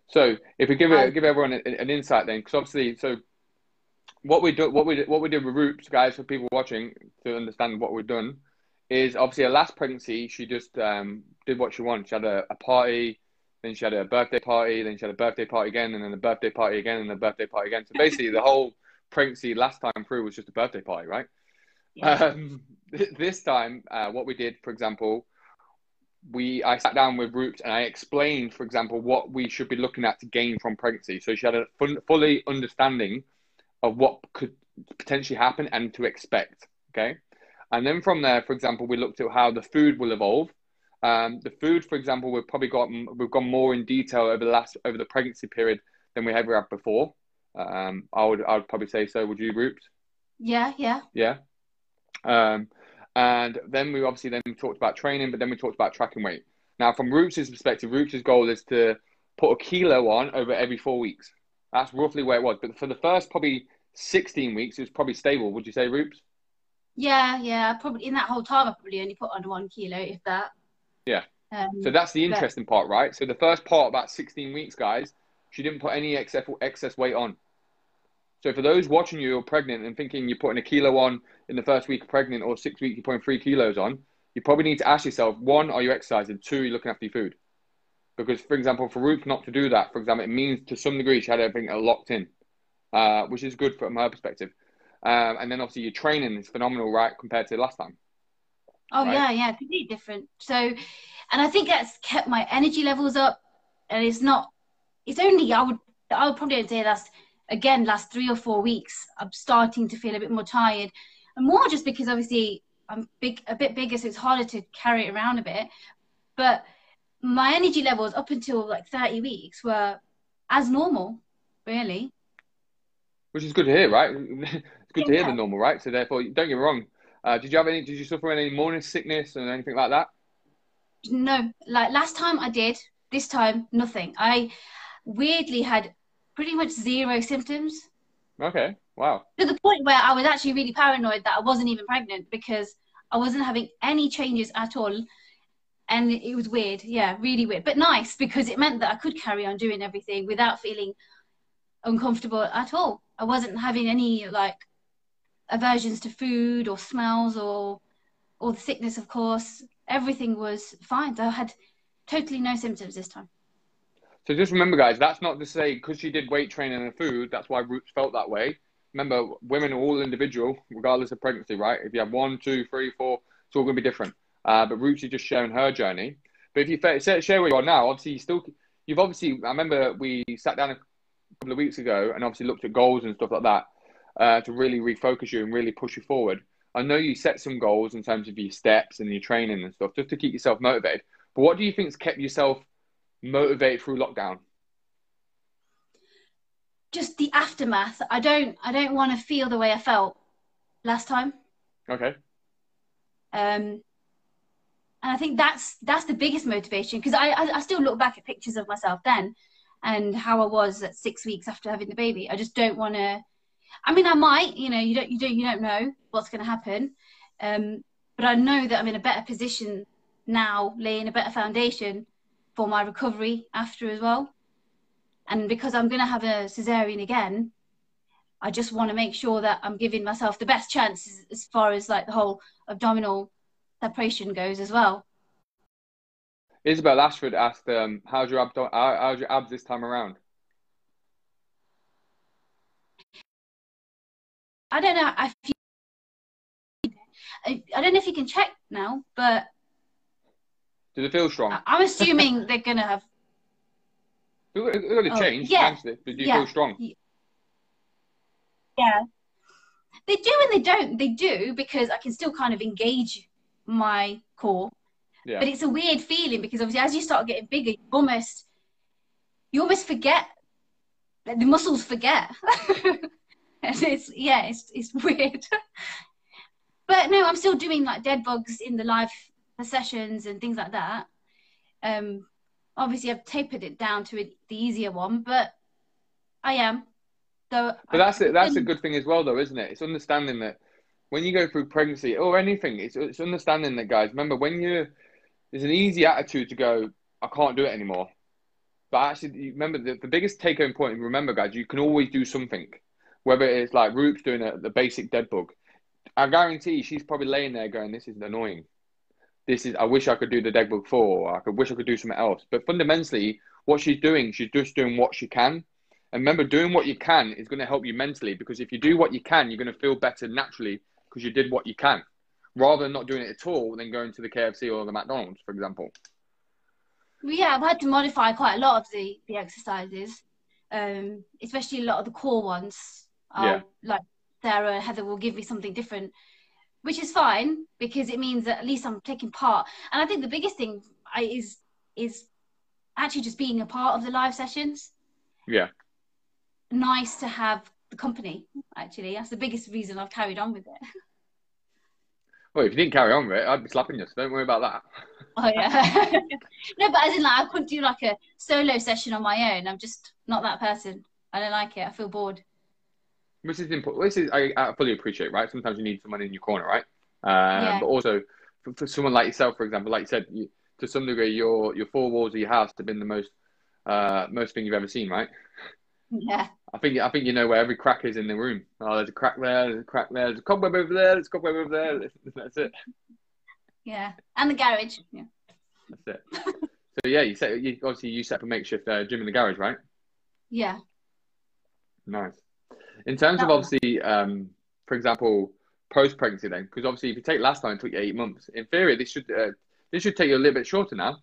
So if we give it, um, give everyone an, an insight then, because obviously, so what we do, what we what we did with Roops, guys, for people watching to understand what we've done, is obviously her last pregnancy. She just um, did what she wanted. She had a, a, party, then she had a birthday party, then she had a birthday party again, and then a birthday party again, and a birthday party again. So basically, the whole pregnancy last time through was just a birthday party, right? Yeah. Um, this time, uh, what we did, for example, we I sat down with Roops and I explained, for example, what we should be looking at to gain from pregnancy. So she had a fun, fully understanding of what could potentially happen and to expect. Okay. And then from there, for example, we looked at how the food will evolve. Um, the food, for example, we've probably got we've gone more in detail over the last over the pregnancy period than we ever have before. Um, I would I would probably say so. Would you, Roops? Yeah, yeah, yeah. Um, and then we obviously then talked about training, but then we talked about tracking weight. Now, from Roops' perspective, Roops' goal is to put a kilo on over every four weeks. That's roughly where it was. But for the first probably 16 weeks, it was probably stable. Would you say, Roops? Yeah, yeah. Probably in that whole time, I probably only put on one kilo, if that. Yeah. Um, so that's the interesting but... part, right? So the first part, about 16 weeks, guys, she didn't put any excess, excess weight on. So for those watching you who are pregnant and thinking you're putting a kilo on in the first week of pregnant or six weeks, you're putting three kilos on, you probably need to ask yourself, one, are you exercising? Two, you're looking after your food. Because, for example, for Ruth not to do that, for example, it means to some degree she had everything locked in, uh, which is good from her perspective. Um, and then obviously your training is phenomenal, right, compared to last time. Oh right? yeah, yeah, completely different. So, and I think that's kept my energy levels up. And it's not. It's only I would I would probably say that's again last three or four weeks. I'm starting to feel a bit more tired, and more just because obviously I'm big a bit bigger, so it's harder to carry it around a bit. But my energy levels up until like 30 weeks were as normal, really. Which is good to hear, right? [laughs] it's good yeah. to hear the normal, right? So therefore, don't get me wrong. Uh, did you have any? Did you suffer any morning sickness and anything like that? No, like last time I did. This time, nothing. I weirdly had pretty much zero symptoms. Okay. Wow. To the point where I was actually really paranoid that I wasn't even pregnant because I wasn't having any changes at all and it was weird yeah really weird but nice because it meant that i could carry on doing everything without feeling uncomfortable at all i wasn't having any like aversions to food or smells or or the sickness of course everything was fine i had totally no symptoms this time so just remember guys that's not to say because she did weight training and food that's why Roops felt that way remember women are all individual regardless of pregnancy right if you have one two three four It's all going to be different. Uh, but Roops is just sharing her journey. But if you share where you are now, obviously you still you've obviously. I remember we sat down a couple of weeks ago and obviously looked at goals and stuff like that uh, to really refocus you and really push you forward. I know you set some goals in terms of your steps and your training and stuff just to keep yourself motivated. But what do you think's kept yourself motivated through lockdown? Just the aftermath. I don't. I don't want to feel the way I felt last time. Okay. Um, and I think that's that's the biggest motivation because I, I, I still look back at pictures of myself then and how I was at six weeks after having the baby. I just don't want to. I mean, I might. You know, you don't you don't you don't know what's going to happen. Um, but I know that I'm in a better position now, laying a better foundation for my recovery after as well. And because I'm going to have a cesarean again, I just want to make sure that I'm giving myself the best chance as far as like the whole abdominal separation goes as well. Isabel Ashford asked, um, "How's your abdo- how's your abs this time around?" I don't know if you, I don't know if you can check now, but does it feel strong? I'm assuming [laughs] they're gonna have. Going to oh, change, oh, yeah. But do you yeah. feel strong? Yeah, they do and they don't. They do because I can still kind of engage my core. Yeah. But it's a weird feeling because obviously as you start getting bigger, you almost you almost forget the muscles forget. [laughs] [laughs] and it's yeah, it's it's [laughs] weird. but no, I'm still doing like dead bugs in the live sessions and things like that. Um obviously I've tapered it down to the easier one, but I am. Though but that's it. That's a good thing as well, though, isn't it? It's understanding that when you go through pregnancy or anything, it's, it's understanding that, guys. Remember, when you there's an easy attitude to go, I can't do it anymore. But actually, remember the, the biggest take home point. Remember, guys, you can always do something. Whether it's like Roop's doing a, the basic dead bug, I guarantee she's probably laying there going, "This is annoying. This is. I wish I could do the dead bug for. I could wish I could do something else." But fundamentally, what she's doing, she's just doing what she can. And remember, doing what you can is going to help you mentally because if you do what you can, you're going to feel better naturally because you did what you can, rather than not doing it at all, than going to the KFC or the McDonald's, for example. Yeah, I've had to modify quite a lot of the the exercises, um, especially a lot of the core ones. Yeah. Um, like Sarah, and Heather will give me something different, which is fine because it means that at least I'm taking part. And I think the biggest thing I, is is actually just being a part of the live sessions. Yeah. Nice to have the company. Actually, that's the biggest reason I've carried on with it. [laughs] Well, if you didn't carry on with it, I'd be slapping you. So don't worry about that. Oh yeah. [laughs] no, but as in like I couldn't do like a solo session on my own. I'm just not that person. I don't like it. I feel bored. This is important. This is I, I fully appreciate, right? Sometimes you need someone in your corner, right? Um, yeah. But also for, for, someone like yourself, for example, like you said, you, to some degree, your your four walls of your house have been the most uh, most thing you've ever seen, right? Yeah. I think I think you know where every crack is in the room. Oh, there's a crack there. There's a crack there. There's a cobweb over there. There's a cobweb over there. [laughs] That's it. Yeah, and the garage. Yeah. That's it. so yeah, you set you, obviously you set up a makeshift uh, gym in the garage, right? Yeah. Nice. In terms that of obviously, um, for example, post pregnancy, then, because obviously if you take last time it took you eight months. In theory, this should uh, this should take you a little bit shorter now,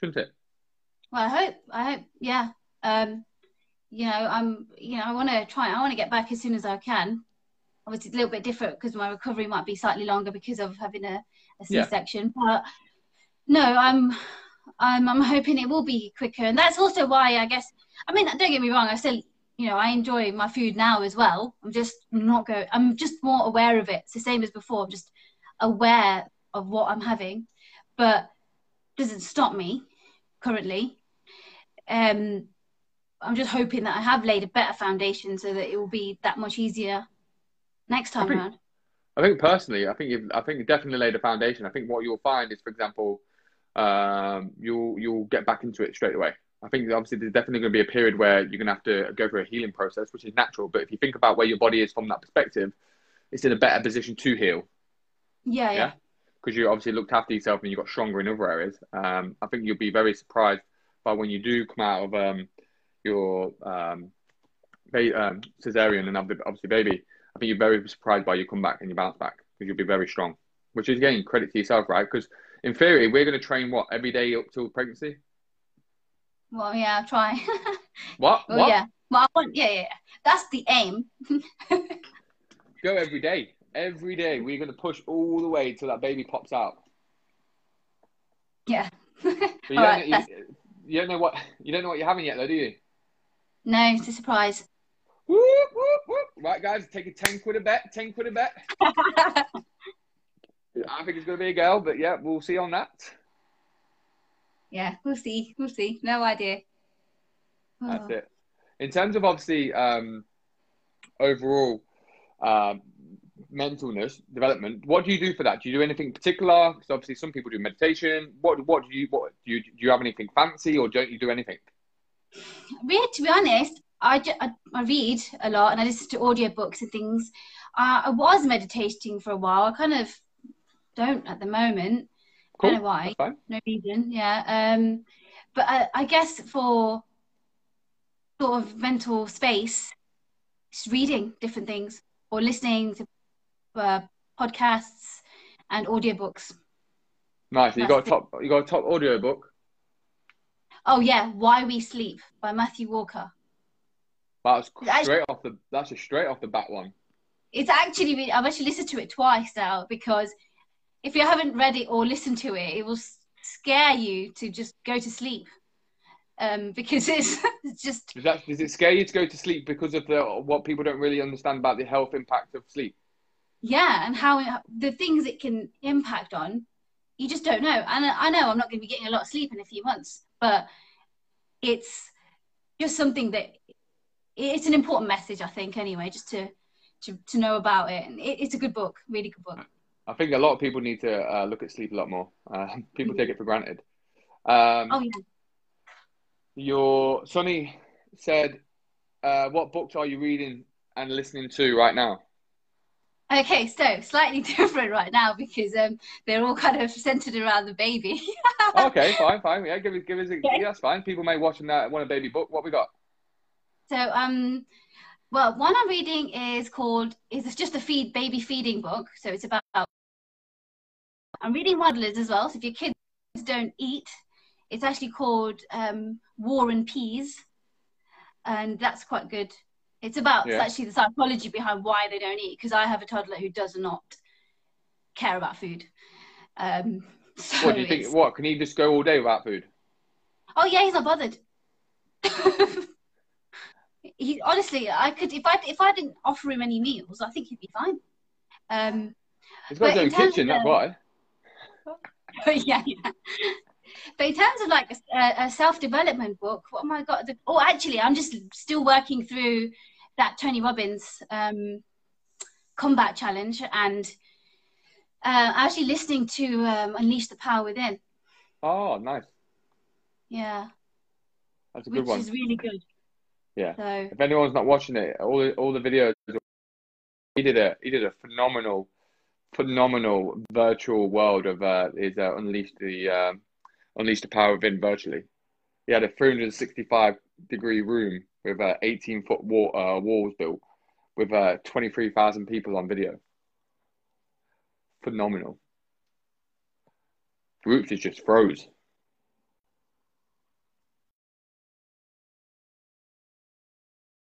shouldn't it? Well, I hope. I hope. Yeah. Um, you know, I'm, you know, I want to try, I want to get back as soon as I can. Obviously, it's a little bit different because my recovery might be slightly longer because of having a, a C-section. Yeah. But no, I'm, I'm, I'm hoping it will be quicker, and that's also why I guess. I mean, don't get me wrong, I still, you know, I enjoy my food now as well. I'm just not going. I'm just more aware of it. It's the same as before. I'm just aware of what I'm having, but doesn't stop me currently. Um, I'm just hoping that I have laid a better foundation so that it will be that much easier next time I think, around. I think personally, I think you've, I think you definitely laid a foundation. I think what you'll find is, for example, um, you'll you'll get back into it straight away. I think obviously there's definitely going to be a period where you're going to have to go through a healing process, which is natural. But if you think about where your body is from that perspective, it's in a better position to heal. Yeah, yeah. Because you obviously looked after yourself and you got stronger in other areas. Um, I think you'll be very surprised by when you do come out of um, your um, ba- um, cesarean and obviously baby, I think you're very surprised by your comeback and your bounce back because you'll be very strong. which is again credit to yourself, right? Because in theory, we're going to train what every day up till pregnancy. Well, yeah, I'll try. [laughs] What? well, what? yeah. Well, I want, yeah, yeah, yeah. That's the aim. [laughs] Go every day. Every day. We're going to push all the way till that baby pops out. yeah. [laughs] You, don't, right, know, you, you don't know what you don't know what you're having yet, though, do you? no, it's a surprise. Whoop, whoop, whoop. Right, guys, take a ten quid a bet. Ten quid a bet. I think it's going to be a girl, but yeah, we'll see on that. Yeah, we'll see. We'll see. No idea. That's Oh. it. In terms of obviously um, overall um, mentalness development, what do you do for that? Do you do anything particular? Because obviously some people do meditation. What what do you what do you do you have anything fancy or don't you do anything? Really, to be honest, I, ju- I, I read a lot and I listen to audiobooks and things. Uh, I was meditating for a while. I kind of don't at the moment. Cool. Don't know why. No reason. Yeah. Um, but I, I guess for sort of mental space, just reading different things or listening to uh, podcasts and audiobooks. Nice. You got a top you got a top audio book. Oh yeah, Why We Sleep by Matthew Walker. That's I- straight off the that's a straight off the bat one. It's actually I've actually listened to it twice now because if you haven't read it or listened to it, it will scare you to just go to sleep. Um, [laughs] because it's, just Does that does it scare you to go to sleep because of the what people don't really understand about the health impact of sleep? yeah, and how it, the things it can impact on, you just don't know. And I I know I'm not going to be getting a lot of sleep in a few months, but it's just something that it's an important message, I think. Anyway, just to to, to know about it. And it, it's a good book, really good book. I think a lot of people need to uh, look at sleep a lot more. Uh, [laughs] people take it for granted. Um, Oh yeah. Your Sonny said, uh, "What books are you reading and listening to right now?" Okay, so slightly [laughs] different right now because um, they're all kind of centered around the baby. [laughs] okay, fine, fine. Yeah, give us, give us. A, Okay. yeah, that's fine. People may watch and that want a baby book. What we got? So, um, well, one I'm reading is called is it's just a feed baby feeding book. So it's about. I'm reading Waddlers as well. So if your kids don't eat, it's actually called um, War and Peas, and that's quite good. It's about Yeah. actually the psychology behind why they don't eat. Because I have a toddler who does not care about food. Um, [laughs] so What do you think? What can he just go all day without food? Oh yeah, he's not bothered. [laughs] he honestly, I could if I if I didn't offer him any meals, I think he'd be fine. Um, He's got his own kitchen. That's why. but yeah, yeah. But in terms of like a, a self development book, what am I got? The, oh, actually, I'm just still working through that Tony Robbins um, comeback challenge and uh, actually listening to um, Unleash the Power Within. Oh, nice. Yeah, That's a good which one. Which is really good. Yeah. So If anyone's not watching it, all the, all the videos, he did a he did a phenomenal, phenomenal virtual world of uh, his uh, unleash the um, unleash the power within virtually. He had a 365 degree room with uh, 18 foot wall, uh, walls built with uh, 23,000 people on video. Phenomenal. Roops is just froze.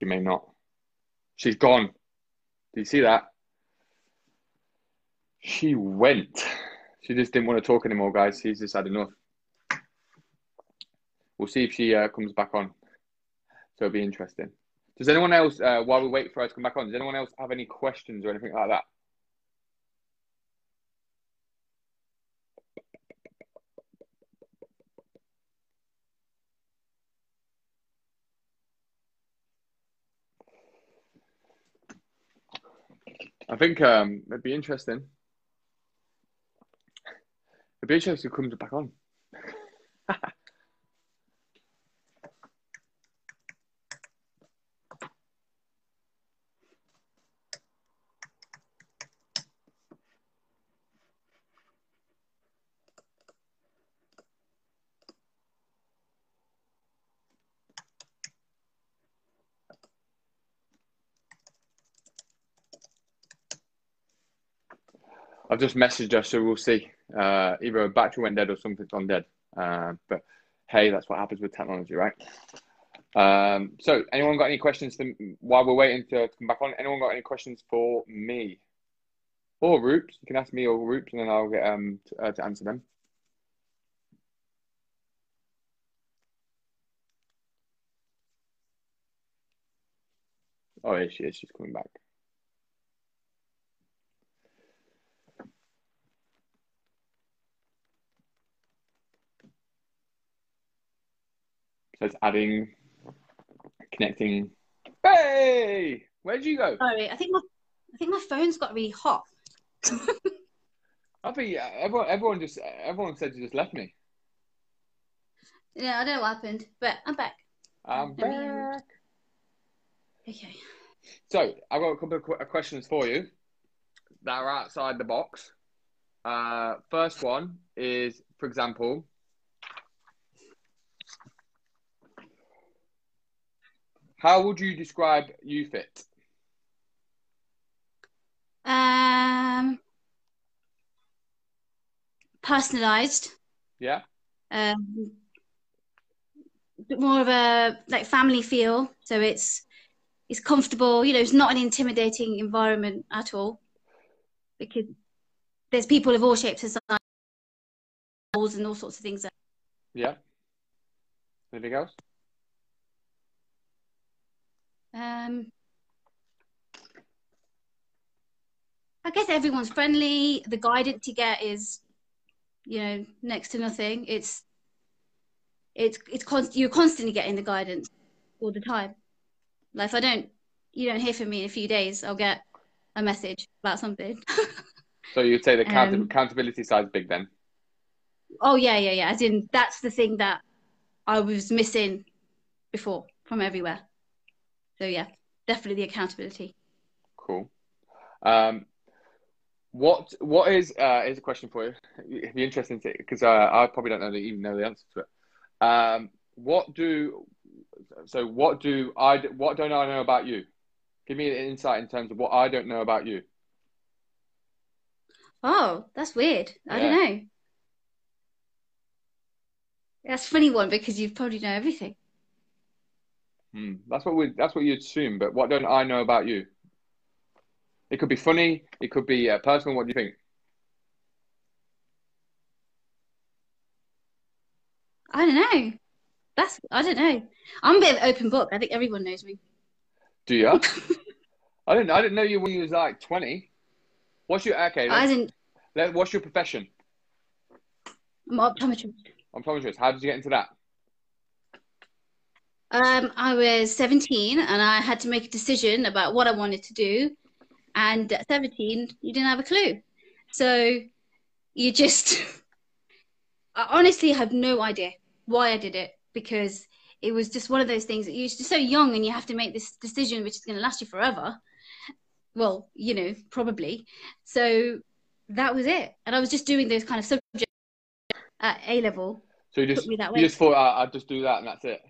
May not. She's gone. Do you see that? She went. She just didn't want to talk anymore, guys. She's just had enough. We'll see if she uh, comes back on. So it'll be interesting. Does anyone else, uh, while we wait for her to come back on, does anyone else have any questions or anything like that? Think um, it'd be interesting. It'd be interesting to come back on. Just messaged her, so we'll see. Uh, either a battery went dead or something's gone dead. Uh, but hey, that's what happens with technology, right? Um, so, anyone got any questions to, while we're waiting to come back on? Anyone got any questions for me or Roops? You can ask me or Roops, and then I'll get um to, uh, to answer them. Oh, here she is. She's coming back. So it's adding, connecting. Hey, where'd you go? Sorry, I think my I think my phone's got really hot. I think yeah, everyone, everyone just, everyone said you just left me. Yeah, I don't know what happened, but I'm back. I'm Let me, back. Okay. So I've got a couple of qu- questions for you that are outside the box. Uh, first one is, for example, how would you describe UFit? Um, personalized. Yeah, Um, bit more of a like family feel. So it's it's comfortable. You know, it's not an intimidating environment at all because there's people of all shapes and sizes and all sorts of things. yeah. Anything else? Um, I guess everyone's friendly. The guidance you get is, you know, next to nothing. It's it's it's const- you're constantly getting the guidance all the time. Like if I don't, you don't hear from me in a few days, I'll get a message about something. [laughs] So you'd say the account- Um, accountability side's big then? oh yeah, yeah, yeah. As in, that's the thing that I was missing before from everywhere. So yeah, definitely the accountability. Cool. Um, what what is uh, is a question for you? It'd be interesting to because uh, I probably don't know the, even know the answer to it. Um, what do so? What do I what don't I know about you? Give me an insight in terms of what I don't know about you. Oh, that's weird. I don't know. That's a funny one because you probably know everything. Hmm. That's what we that's what you assume. But what don't I know about you? It could be funny. It could be uh, personal. What do you think? I don't know. That's I don't know. I'm a bit of an open book. I think everyone knows me. Do you? [laughs] I didn't I didn't know you when you was like twenty. What's your okay? I didn't. let, what's your profession? I'm optometrist. I'm optometrist. How did you get into that? Um, I was 17 and I had to make a decision about what I wanted to do. And at 17, you didn't have a clue. So you just, [laughs] I honestly have no idea why I did it because it was just one of those things that you're just so young and you have to make this decision which is going to last you forever. Well, you know, probably. So that was it. And I was just doing those kind of subjects at A level. So you just Took me that you just thought uh, I'd just do that and that's it.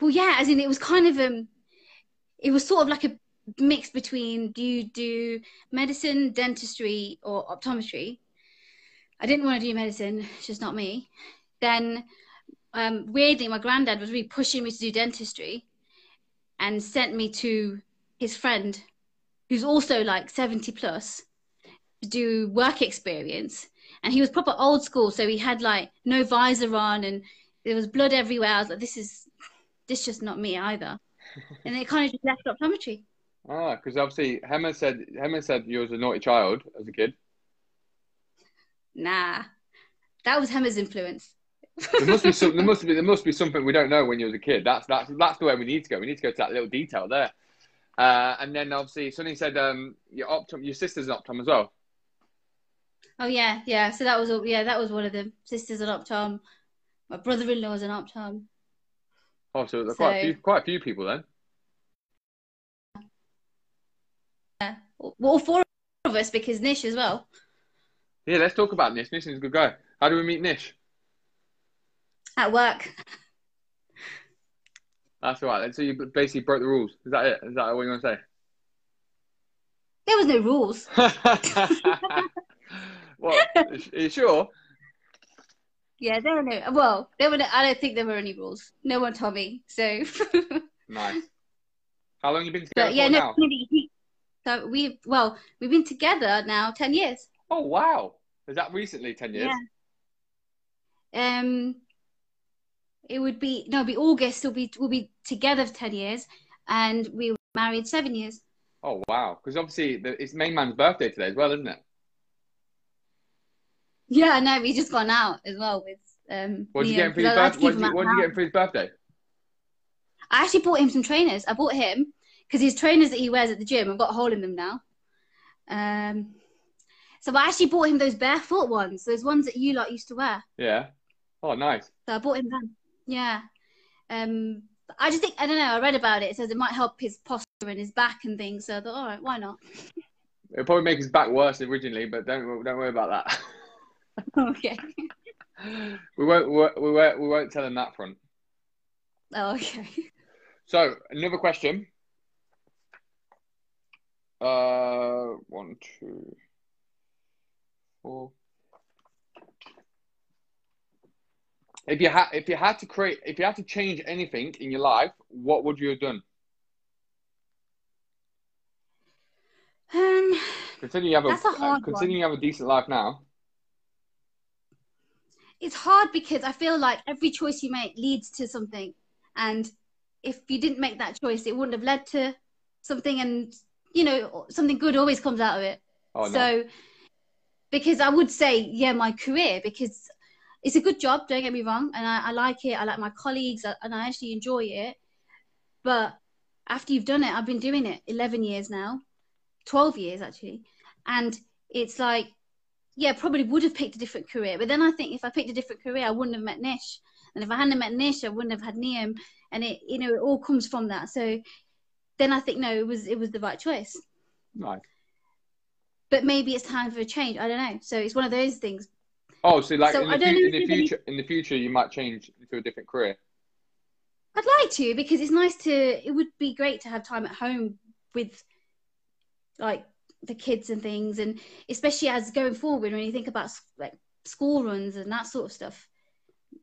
Well, yeah, as in it was kind of um, it was sort of like a mix between do you do medicine, dentistry, or optometry. I didn't want to do medicine; it's just not me. Then, um, weirdly, my granddad was really pushing me to do dentistry, and sent me to his friend, who's also like seventy plus, to do work experience. And he was proper old school, so he had like no visor on, and there was blood everywhere. I was like, this is this just not me either. And it kind of just left optometry. [laughs] Ah, because obviously Hema said Hema said you was a naughty child as a kid. Nah, that was Hema's influence. There must be some, [laughs] there must be there must be something we don't know when you was a kid. That's that's that's the way we need to go. We need to go to that little detail there. Uh, and then obviously Sonny said um, your optom your sister's an optom as well. Oh yeah, yeah. So that was all. Yeah, that was one of them. Sisters an optom. My brother-in-law is an optom. Oh, so are quite a few quite a few people then. Well, all four of us because Nish as well. Yeah, let's talk about Nish. Nish is a good guy. How do we meet Nish? At work. That's all right. So you basically broke the rules. Is that it? Is that what you want to say? There was no rules. [laughs] well, [laughs] are you sure? Yeah, there were no. Well, there were. No, I don't think there were any rules. No one told me. So. [laughs] nice. How long you been together but, yeah, no. now? he- So we well, we've been together now ten years. Oh wow! Is that recently ten years? Yeah. Um. It would be no, it'll be August. We'll be we'll be together for ten years, and we were married seven years. Oh wow! Because obviously the, it's main man's birthday today as well, isn't it? Yeah, no, we just gone out as well with um. What did you get him for his birthday? What did you, what did you get him for his birthday? I actually bought him some trainers. I bought him because his trainers that he wears at the gym, I've got a hole in them now. Um, so I actually bought him those barefoot ones, those ones that you lot used to wear. Yeah. Oh, nice. So I bought him them. Yeah. Um, I just think I don't know. I read about it. It says it might help his posture and his back and things. So I thought, all right, why not? It'll probably make his back worse originally, but don't don't worry about that. [laughs] [laughs] okay. we won't we won't we won't, tell him that front. Oh, okay. So another question. Uh, one, two, four. If you had if you had to create if you had to change anything in your life, what would you have done? Um, Considering you have a, That's a hard considering you have a decent life now. It's hard because I feel like every choice you make leads to something, and if you didn't make that choice, it wouldn't have led to something, and you know something good always comes out of it. Oh no. So, because I would say, yeah, my career, because it's a good job, don't get me wrong, and I, I like it. I like my colleagues, and I actually enjoy it. But after you've done it, I've been doing it 11 years now, 12 years actually. And it's like, yeah, probably would have picked a different career. But then I think if I picked a different career, I wouldn't have met Nish. And if I hadn't met Nish, I wouldn't have had Niam. And it, you know, it all comes from that. So then I think, no, it was, it was the right choice Right. but maybe it's time for a change. I don't know. So it's one of those things. Oh, so like So in, the fu- in the there's any- future, in the future, you might change to a different career. I'd like to because it's nice to. It would be great to have time at home with, like the kids and things, and especially as going forward when you think about like school runs and that sort of stuff.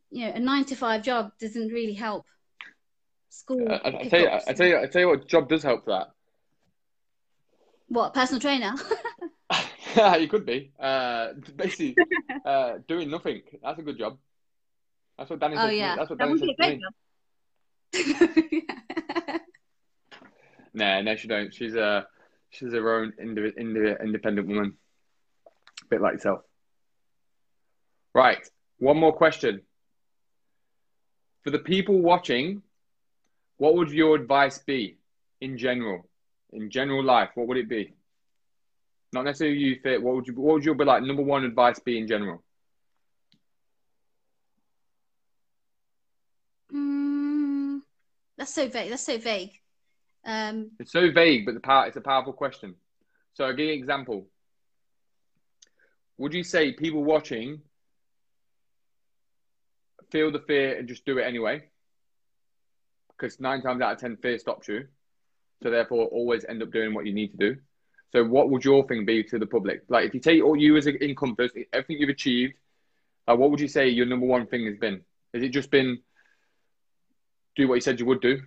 You know, a nine to five job doesn't really help. School. I, I, I tell you, I. I tell you, I tell you what job does help for that. What personal trainer? Yeah, [laughs] [laughs] you could be. Uh, basically, [laughs] uh, doing nothing. That's a good job. That's what Danny oh said. to me. yeah, That's what that Danny would be said to me. great. Nah, no, she don't. She's a she's her own independent woman, a bit like yourself. Right, one more question for the people watching. What would your advice be in general, in general life? What would it be? Not necessarily you fit. What would you? What would your be like? Number one advice be in general? Mm, that's so vague. That's so vague. Um, It's so vague, but the power, it's a powerful question. So I'll give you an example. Would you say people watching feel the fear and just do it anyway? Because nine times out of ten, fear stops you. So therefore, always end up doing what you need to do. So what would your thing be to the public? Like if you take all you as an encompass, everything you've achieved, uh, what would you say your number one thing has been? Has it just been do what you said you would do?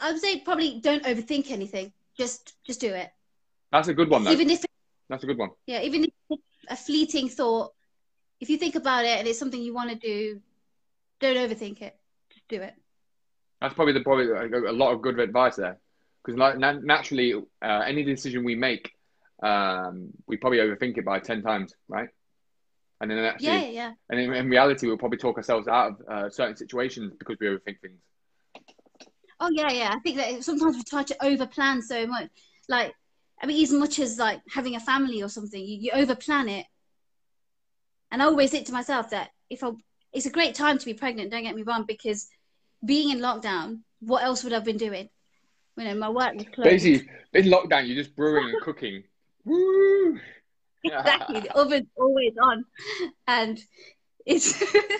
I would say probably don't overthink anything. Just just do it. That's a good one, though. Even if That's a good one. yeah, even if it's a fleeting thought, if you think about it and it's something you want to do, don't overthink it. Just do it. That's probably the probably a, a lot of good advice there, because like, na- naturally, uh, any decision we make, um, we probably overthink it by ten times, right? And then actually, Yeah, yeah, yeah. and in, in reality, we'll probably talk ourselves out of uh, certain situations because we overthink things. Oh yeah, yeah. I think that sometimes we try to overplan so much. Like, I mean, as much as like having a family or something, you, you overplan it. And I always think to myself that if I, it's a great time to be pregnant. Don't get me wrong, because being in lockdown, what else would I have been doing? You know, my work was closed. Basically, in lockdown, you're just brewing and cooking. [laughs] Woo! exactly the oven's always on and it's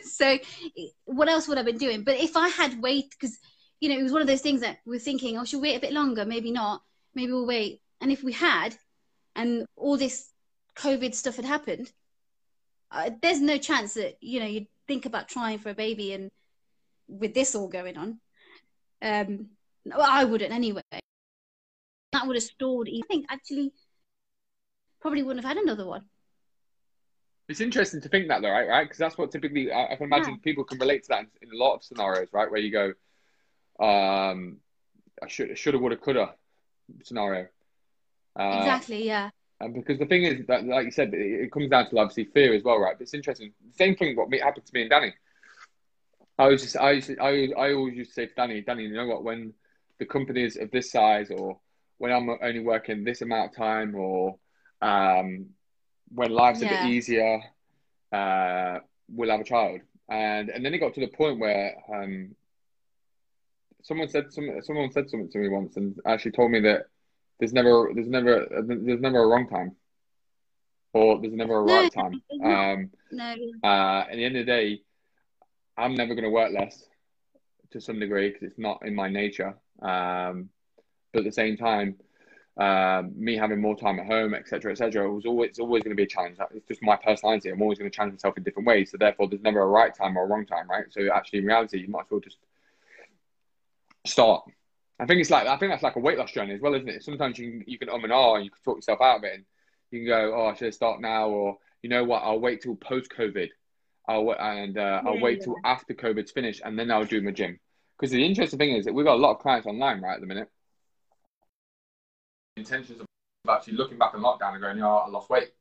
[laughs] so what else would i have been doing but if i had wait because you know it was one of those things that we're thinking oh should we wait a bit longer maybe not maybe we'll wait. And if we had, and all this COVID stuff had happened, uh, there's no chance that you know you'd think about trying for a baby and with this all going on. Um, well, I wouldn't anyway. That would have stalled. I think actually probably wouldn't have had another one. It's interesting to think that though, right? Right? Because that's what typically I, I can imagine yeah. people can relate to that in, in, a lot of scenarios, right? Where you go, um, I should, shoulda, woulda, coulda scenario. Uh, exactly. Yeah. And because the thing is that, like you said, it, it, comes down to obviously fear as well, right? But it's interesting. Same thing. What happened to me and Danny. I was just, I, used to, I, I always used to say to Danny, Danny, you know what? When the company is of this size, or when I'm only working this amount of time, or um, when life's yeah. a bit easier, uh, we'll have a child. And and then it got to the point where um, someone said some, someone said something to me once, and actually told me that there's never there's never there's never a wrong time, or there's never a right time. [laughs] Um, no. Uh, at the end of the day, I'm never going to work less to some degree because it's not in my nature. Um, but at the same time, uh, me having more time at home, etc., etc., was always it's always going to be a challenge. It's just my personality. I'm always going to challenge myself in different ways. So therefore, there's never a right time or a wrong time, right? So actually, in reality, you might as well just start. I think it's like I think that's like a weight loss journey as well, isn't it? Sometimes you can you can um and ah, and you can talk yourself out of it, and you can go, oh, I should start now, or you know what, I'll wait till post COVID, I'll and uh, I'll wait yeah. till after COVID's finished, and then I'll do my gym. Because the interesting thing is that we've got a lot of clients online right at the minute intentions of actually looking back on lockdown and going, yeah, I lost weight.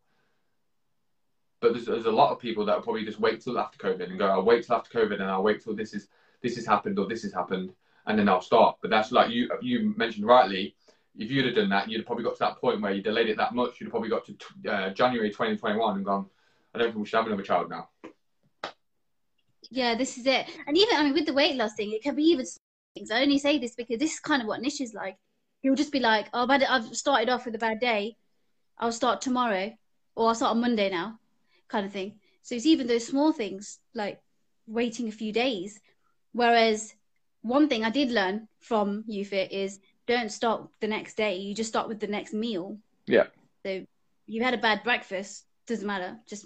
But there's, there's a lot of people that will probably just wait till after COVID and go, I'll wait till after COVID and I'll wait till this is this has happened or this has happened and then I'll start. But that's like you you mentioned rightly. If you'd have done that, you'd have probably got to that point where you delayed it that much. You'd have probably got to uh, January 2021 and gone, I don't think we should have another child now. Yeah, this is it. And even, I mean, with the weight loss thing, it can be even things. I only say this because this is kind of what Nish is like he'll just be like, "Oh, I've, I've started off with a bad day. I'll start tomorrow, or I'll start on Monday now," kind of thing. So it's even those small things like waiting a few days. Whereas one thing I did learn from YouFit is don't start the next day. You just start with the next meal. Yeah. So you had a bad breakfast, doesn't matter. Just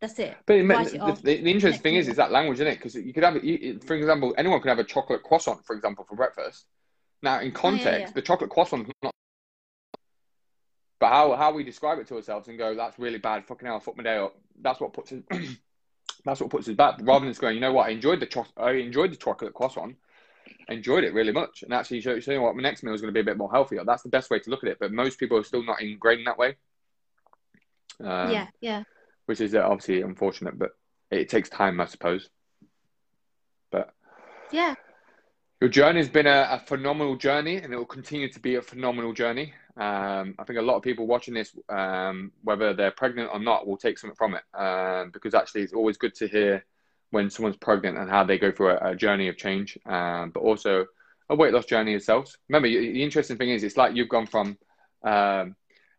that's it. But it, the, the, the, interesting thing is, is that language, isn't it? Because you could have, for example, anyone could have a chocolate croissant, for example, for breakfast. Now, in context, oh, yeah, yeah. the chocolate croissant's not. But how, how we describe it to ourselves and go, that's really bad. Fucking hell, I fucked my day up. That's what puts us. [clears throat] that's what puts us back. Rather than just going, you know what? I enjoyed the cho- I enjoyed the chocolate croissant. Enjoyed it really much, and actually, you know what? My next meal is going to be a bit more healthier. That's the best way to look at it. But most people are still not ingrained that way. Um, yeah, yeah. Which is uh, obviously unfortunate, but it takes time, I suppose. But yeah, your journey has been a, a, phenomenal journey and it will continue to be a phenomenal journey. Um, I think a lot of people watching this, um, whether they're pregnant or not, will take something from it um, because actually it's always good to hear when someone's pregnant and how they go through a, a journey of change, um, but also a weight loss journey itself. Remember, the interesting thing is it's like you've gone from um,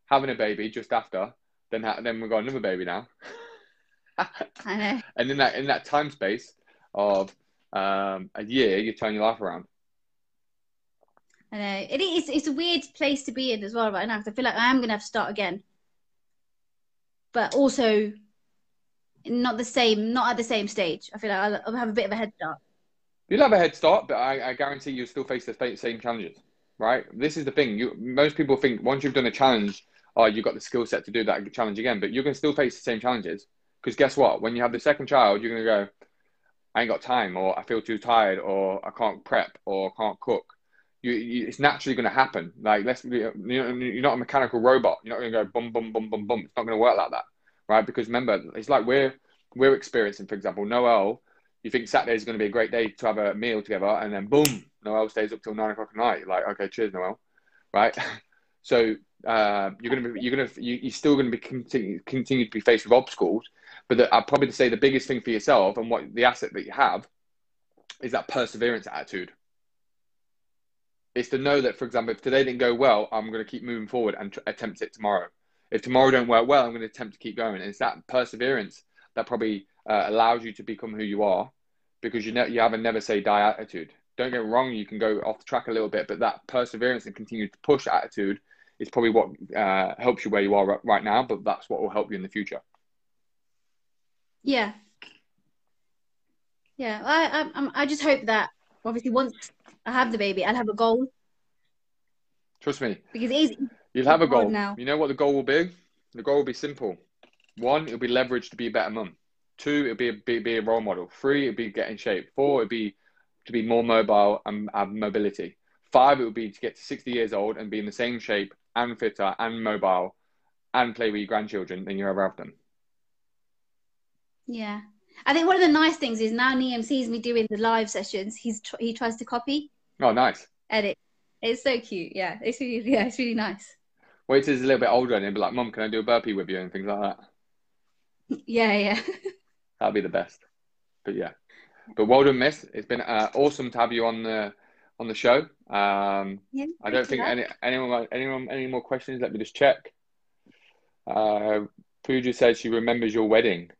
having a baby just after, then ha- then we've got another baby now. [laughs] And in that in that time space of um, a year, you turn your life around. I know it is. It's a weird place to be in as well right now. I feel like I am going to have to start again, but also not the same. Not at the same stage. I feel like I'll, I'll have a bit of a head start. You'll have a head start, but I, I guarantee you'll still face the same challenges. Right? This is the thing. You most people think once you've done a challenge, oh, you've got the skill set to do that challenge again. But you can still face the same challenges because guess what? When you have the second child, you're going to go I ain't got time, or I feel too tired, or I can't prep, or I can't cook. You, you, it's naturally going to happen. Like let's, you're not a mechanical robot. You're not going to go bum bum bum bum bum. It's not going to work like that, right? Because remember, it's like we're we're experiencing. For example, Noel. You think Saturday is going to be a great day to have a meal together, and then boom, Noel stays up till nine o'clock at night. Like, okay, cheers, Noel, right? [laughs] so uh, you're to be, you're to, you, are still to be continue, continue to be faced with obstacles, but I'd probably say the biggest thing for yourself and what the asset that you have is that perseverance attitude. It's to know that, for example, if today didn't go well, I'm going to keep moving forward and attempt it tomorrow. If tomorrow don't work well, I'm going to attempt to keep going. And it's that perseverance that probably uh, allows you to become who you are because you, ne- you have a never say die attitude. Don't get wrong, you can go off the track a little bit, but that perseverance and continue to push attitude is probably what uh, helps you where you are right now. But that's what will help you in the future. Yeah. Yeah, I, I, I just hope that obviously once I have the baby, I'll have a goal. Trust me. Because it's easy. You'll have a goal. Now. You know what the goal will be? The goal will be simple. One, it'll be leverage to be a better mum. Two, it'll be a, be, be a role model. Three, it'll be get in shape. Four, it'll be to be more mobile and have mobility. Five, it would be to get to 60 years old and be in the same shape and fitter and mobile and play with your grandchildren than you ever have done. Yeah. I think one of the nice things is now Niam sees me doing the live sessions, he's he tries to copy. Oh, nice. Edit. It's so cute. Yeah. It's really, yeah, it's really nice. Wait till he's a little bit older and he'll be like, Mum, can I do a burpee with you and things like that. Yeah, yeah. [laughs] That'd be the best. But yeah. But well done, Miss. It's been uh, awesome to have you on the on the show. Um, yeah, I don't think any, anyone anyone any more questions. Let me just check. Uh, Pooja says she remembers your wedding.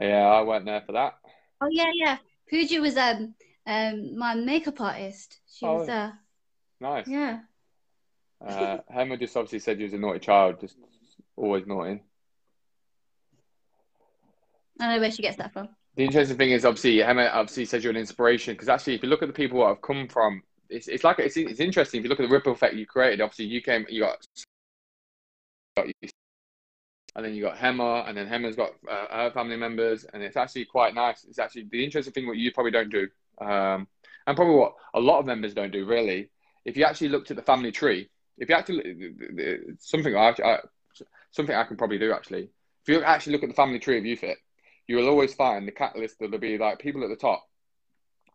Yeah, I went there for that. Oh yeah, yeah. Pooja was um um my makeup artist. She oh, was uh nice. Yeah. Uh, Hema just obviously said you was a naughty child, just always naughty. I don't know where she gets that from. The interesting thing is, obviously, Hema obviously says you're an inspiration because actually, if you look at the people that have come from, it's, it's like it's, it's interesting. If you look at the ripple effect you created, obviously, you came, you got, and then you got Hema, and then Hema's got uh, her family members, and it's actually quite nice. It's actually the interesting thing what you probably don't do, um, and probably what a lot of members don't do really. If you actually looked at the family tree, if you actually something I, I something I can probably do actually. If you actually look at the family tree of UFit, you will always find the catalyst that'll be like people at the top.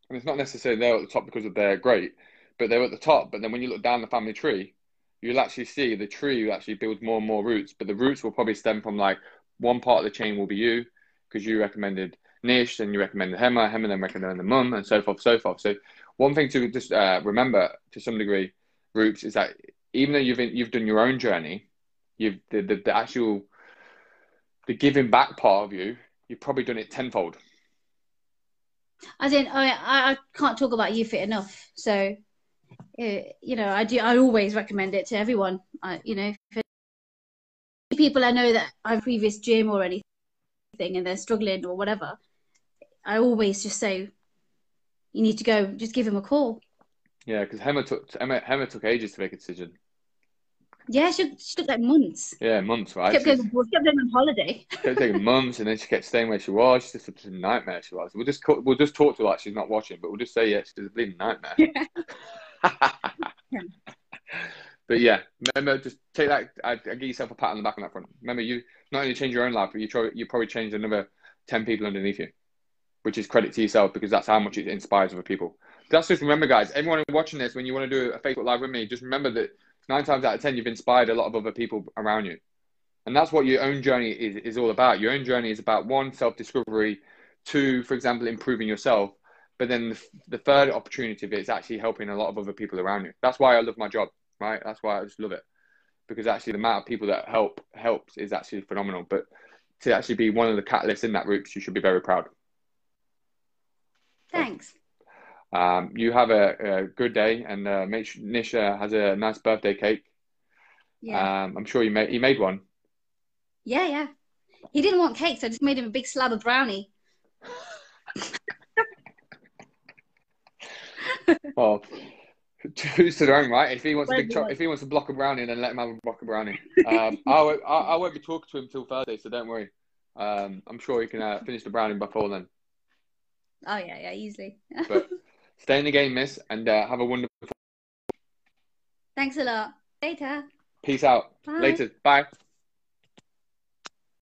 And it's not necessarily they're at the top because of they're great, but they're at the top. But then when you look down the family tree, you'll actually see the tree actually builds more and more roots. But the roots will probably stem from like one part of the chain will be you because you recommended Nish and you recommended Hema, Hema then recommended the mum and so forth, so forth. So one thing to just uh, remember to some degree, Roops, is that even though you've you've done your own journey, you've the, the, the actual the giving back part of you you've probably done it tenfold. I didn't. I I can't talk about UFit enough. So, uh, you know, I do. I always recommend it to everyone. I, you know, people I know that I've previous gym or anything, and they're struggling or whatever, I always just say, you need to go. Just give him a call. Yeah, because Hema took Hema, Hema took ages to make a decision. Yeah, she, she took like months. Yeah, months, right? She kept, going, she kept going on holiday. She [laughs] kept taking months, and then she kept staying where she was. She's just a nightmare. She was. We'll just we'll just talk to her like she's not watching, but we'll just say yeah, she's a bleeding nightmare. [laughs] Yeah. but yeah, remember, just take that. I, I give yourself a pat on the back on that front. Remember, you not only change your own life, but you try, you probably change another ten people underneath you, which is credit to yourself because that's how much it inspires other people. That's just remember, guys. Everyone watching this, when you want to do a Facebook live with me, just remember that nine times out of ten, you've inspired a lot of other people around you. And that's what your own journey is, is all about. Your own journey is about one, self discovery, two, for example, improving yourself. But then the, the third opportunity of it is actually helping a lot of other people around you. That's why I love my job, right? That's why I just love it. Because actually, the amount of people that help helps is actually phenomenal. But to actually be one of the catalysts in that group, you should be very proud. Thanks. Um, you have a, a, good day, and uh, make sure Nisha has a nice birthday cake. Yeah. Um, I'm sure you made he made one. Yeah, yeah. He didn't want cake, so I just made him a big slab of brownie. [laughs] well, who's to their own, right? If he wants a big, cho- if he wants a block of brownie, then let him have a block of brownie. [laughs] Um, I, won't, I, I, won't be talking to him till Thursday, so don't worry. Um, I'm sure he can uh, finish the brownie before then. Oh yeah, yeah, easily. but Stay in the game, miss, and uh, have a wonderful. Thanks a lot. Later. Peace out. Bye. Later. Bye.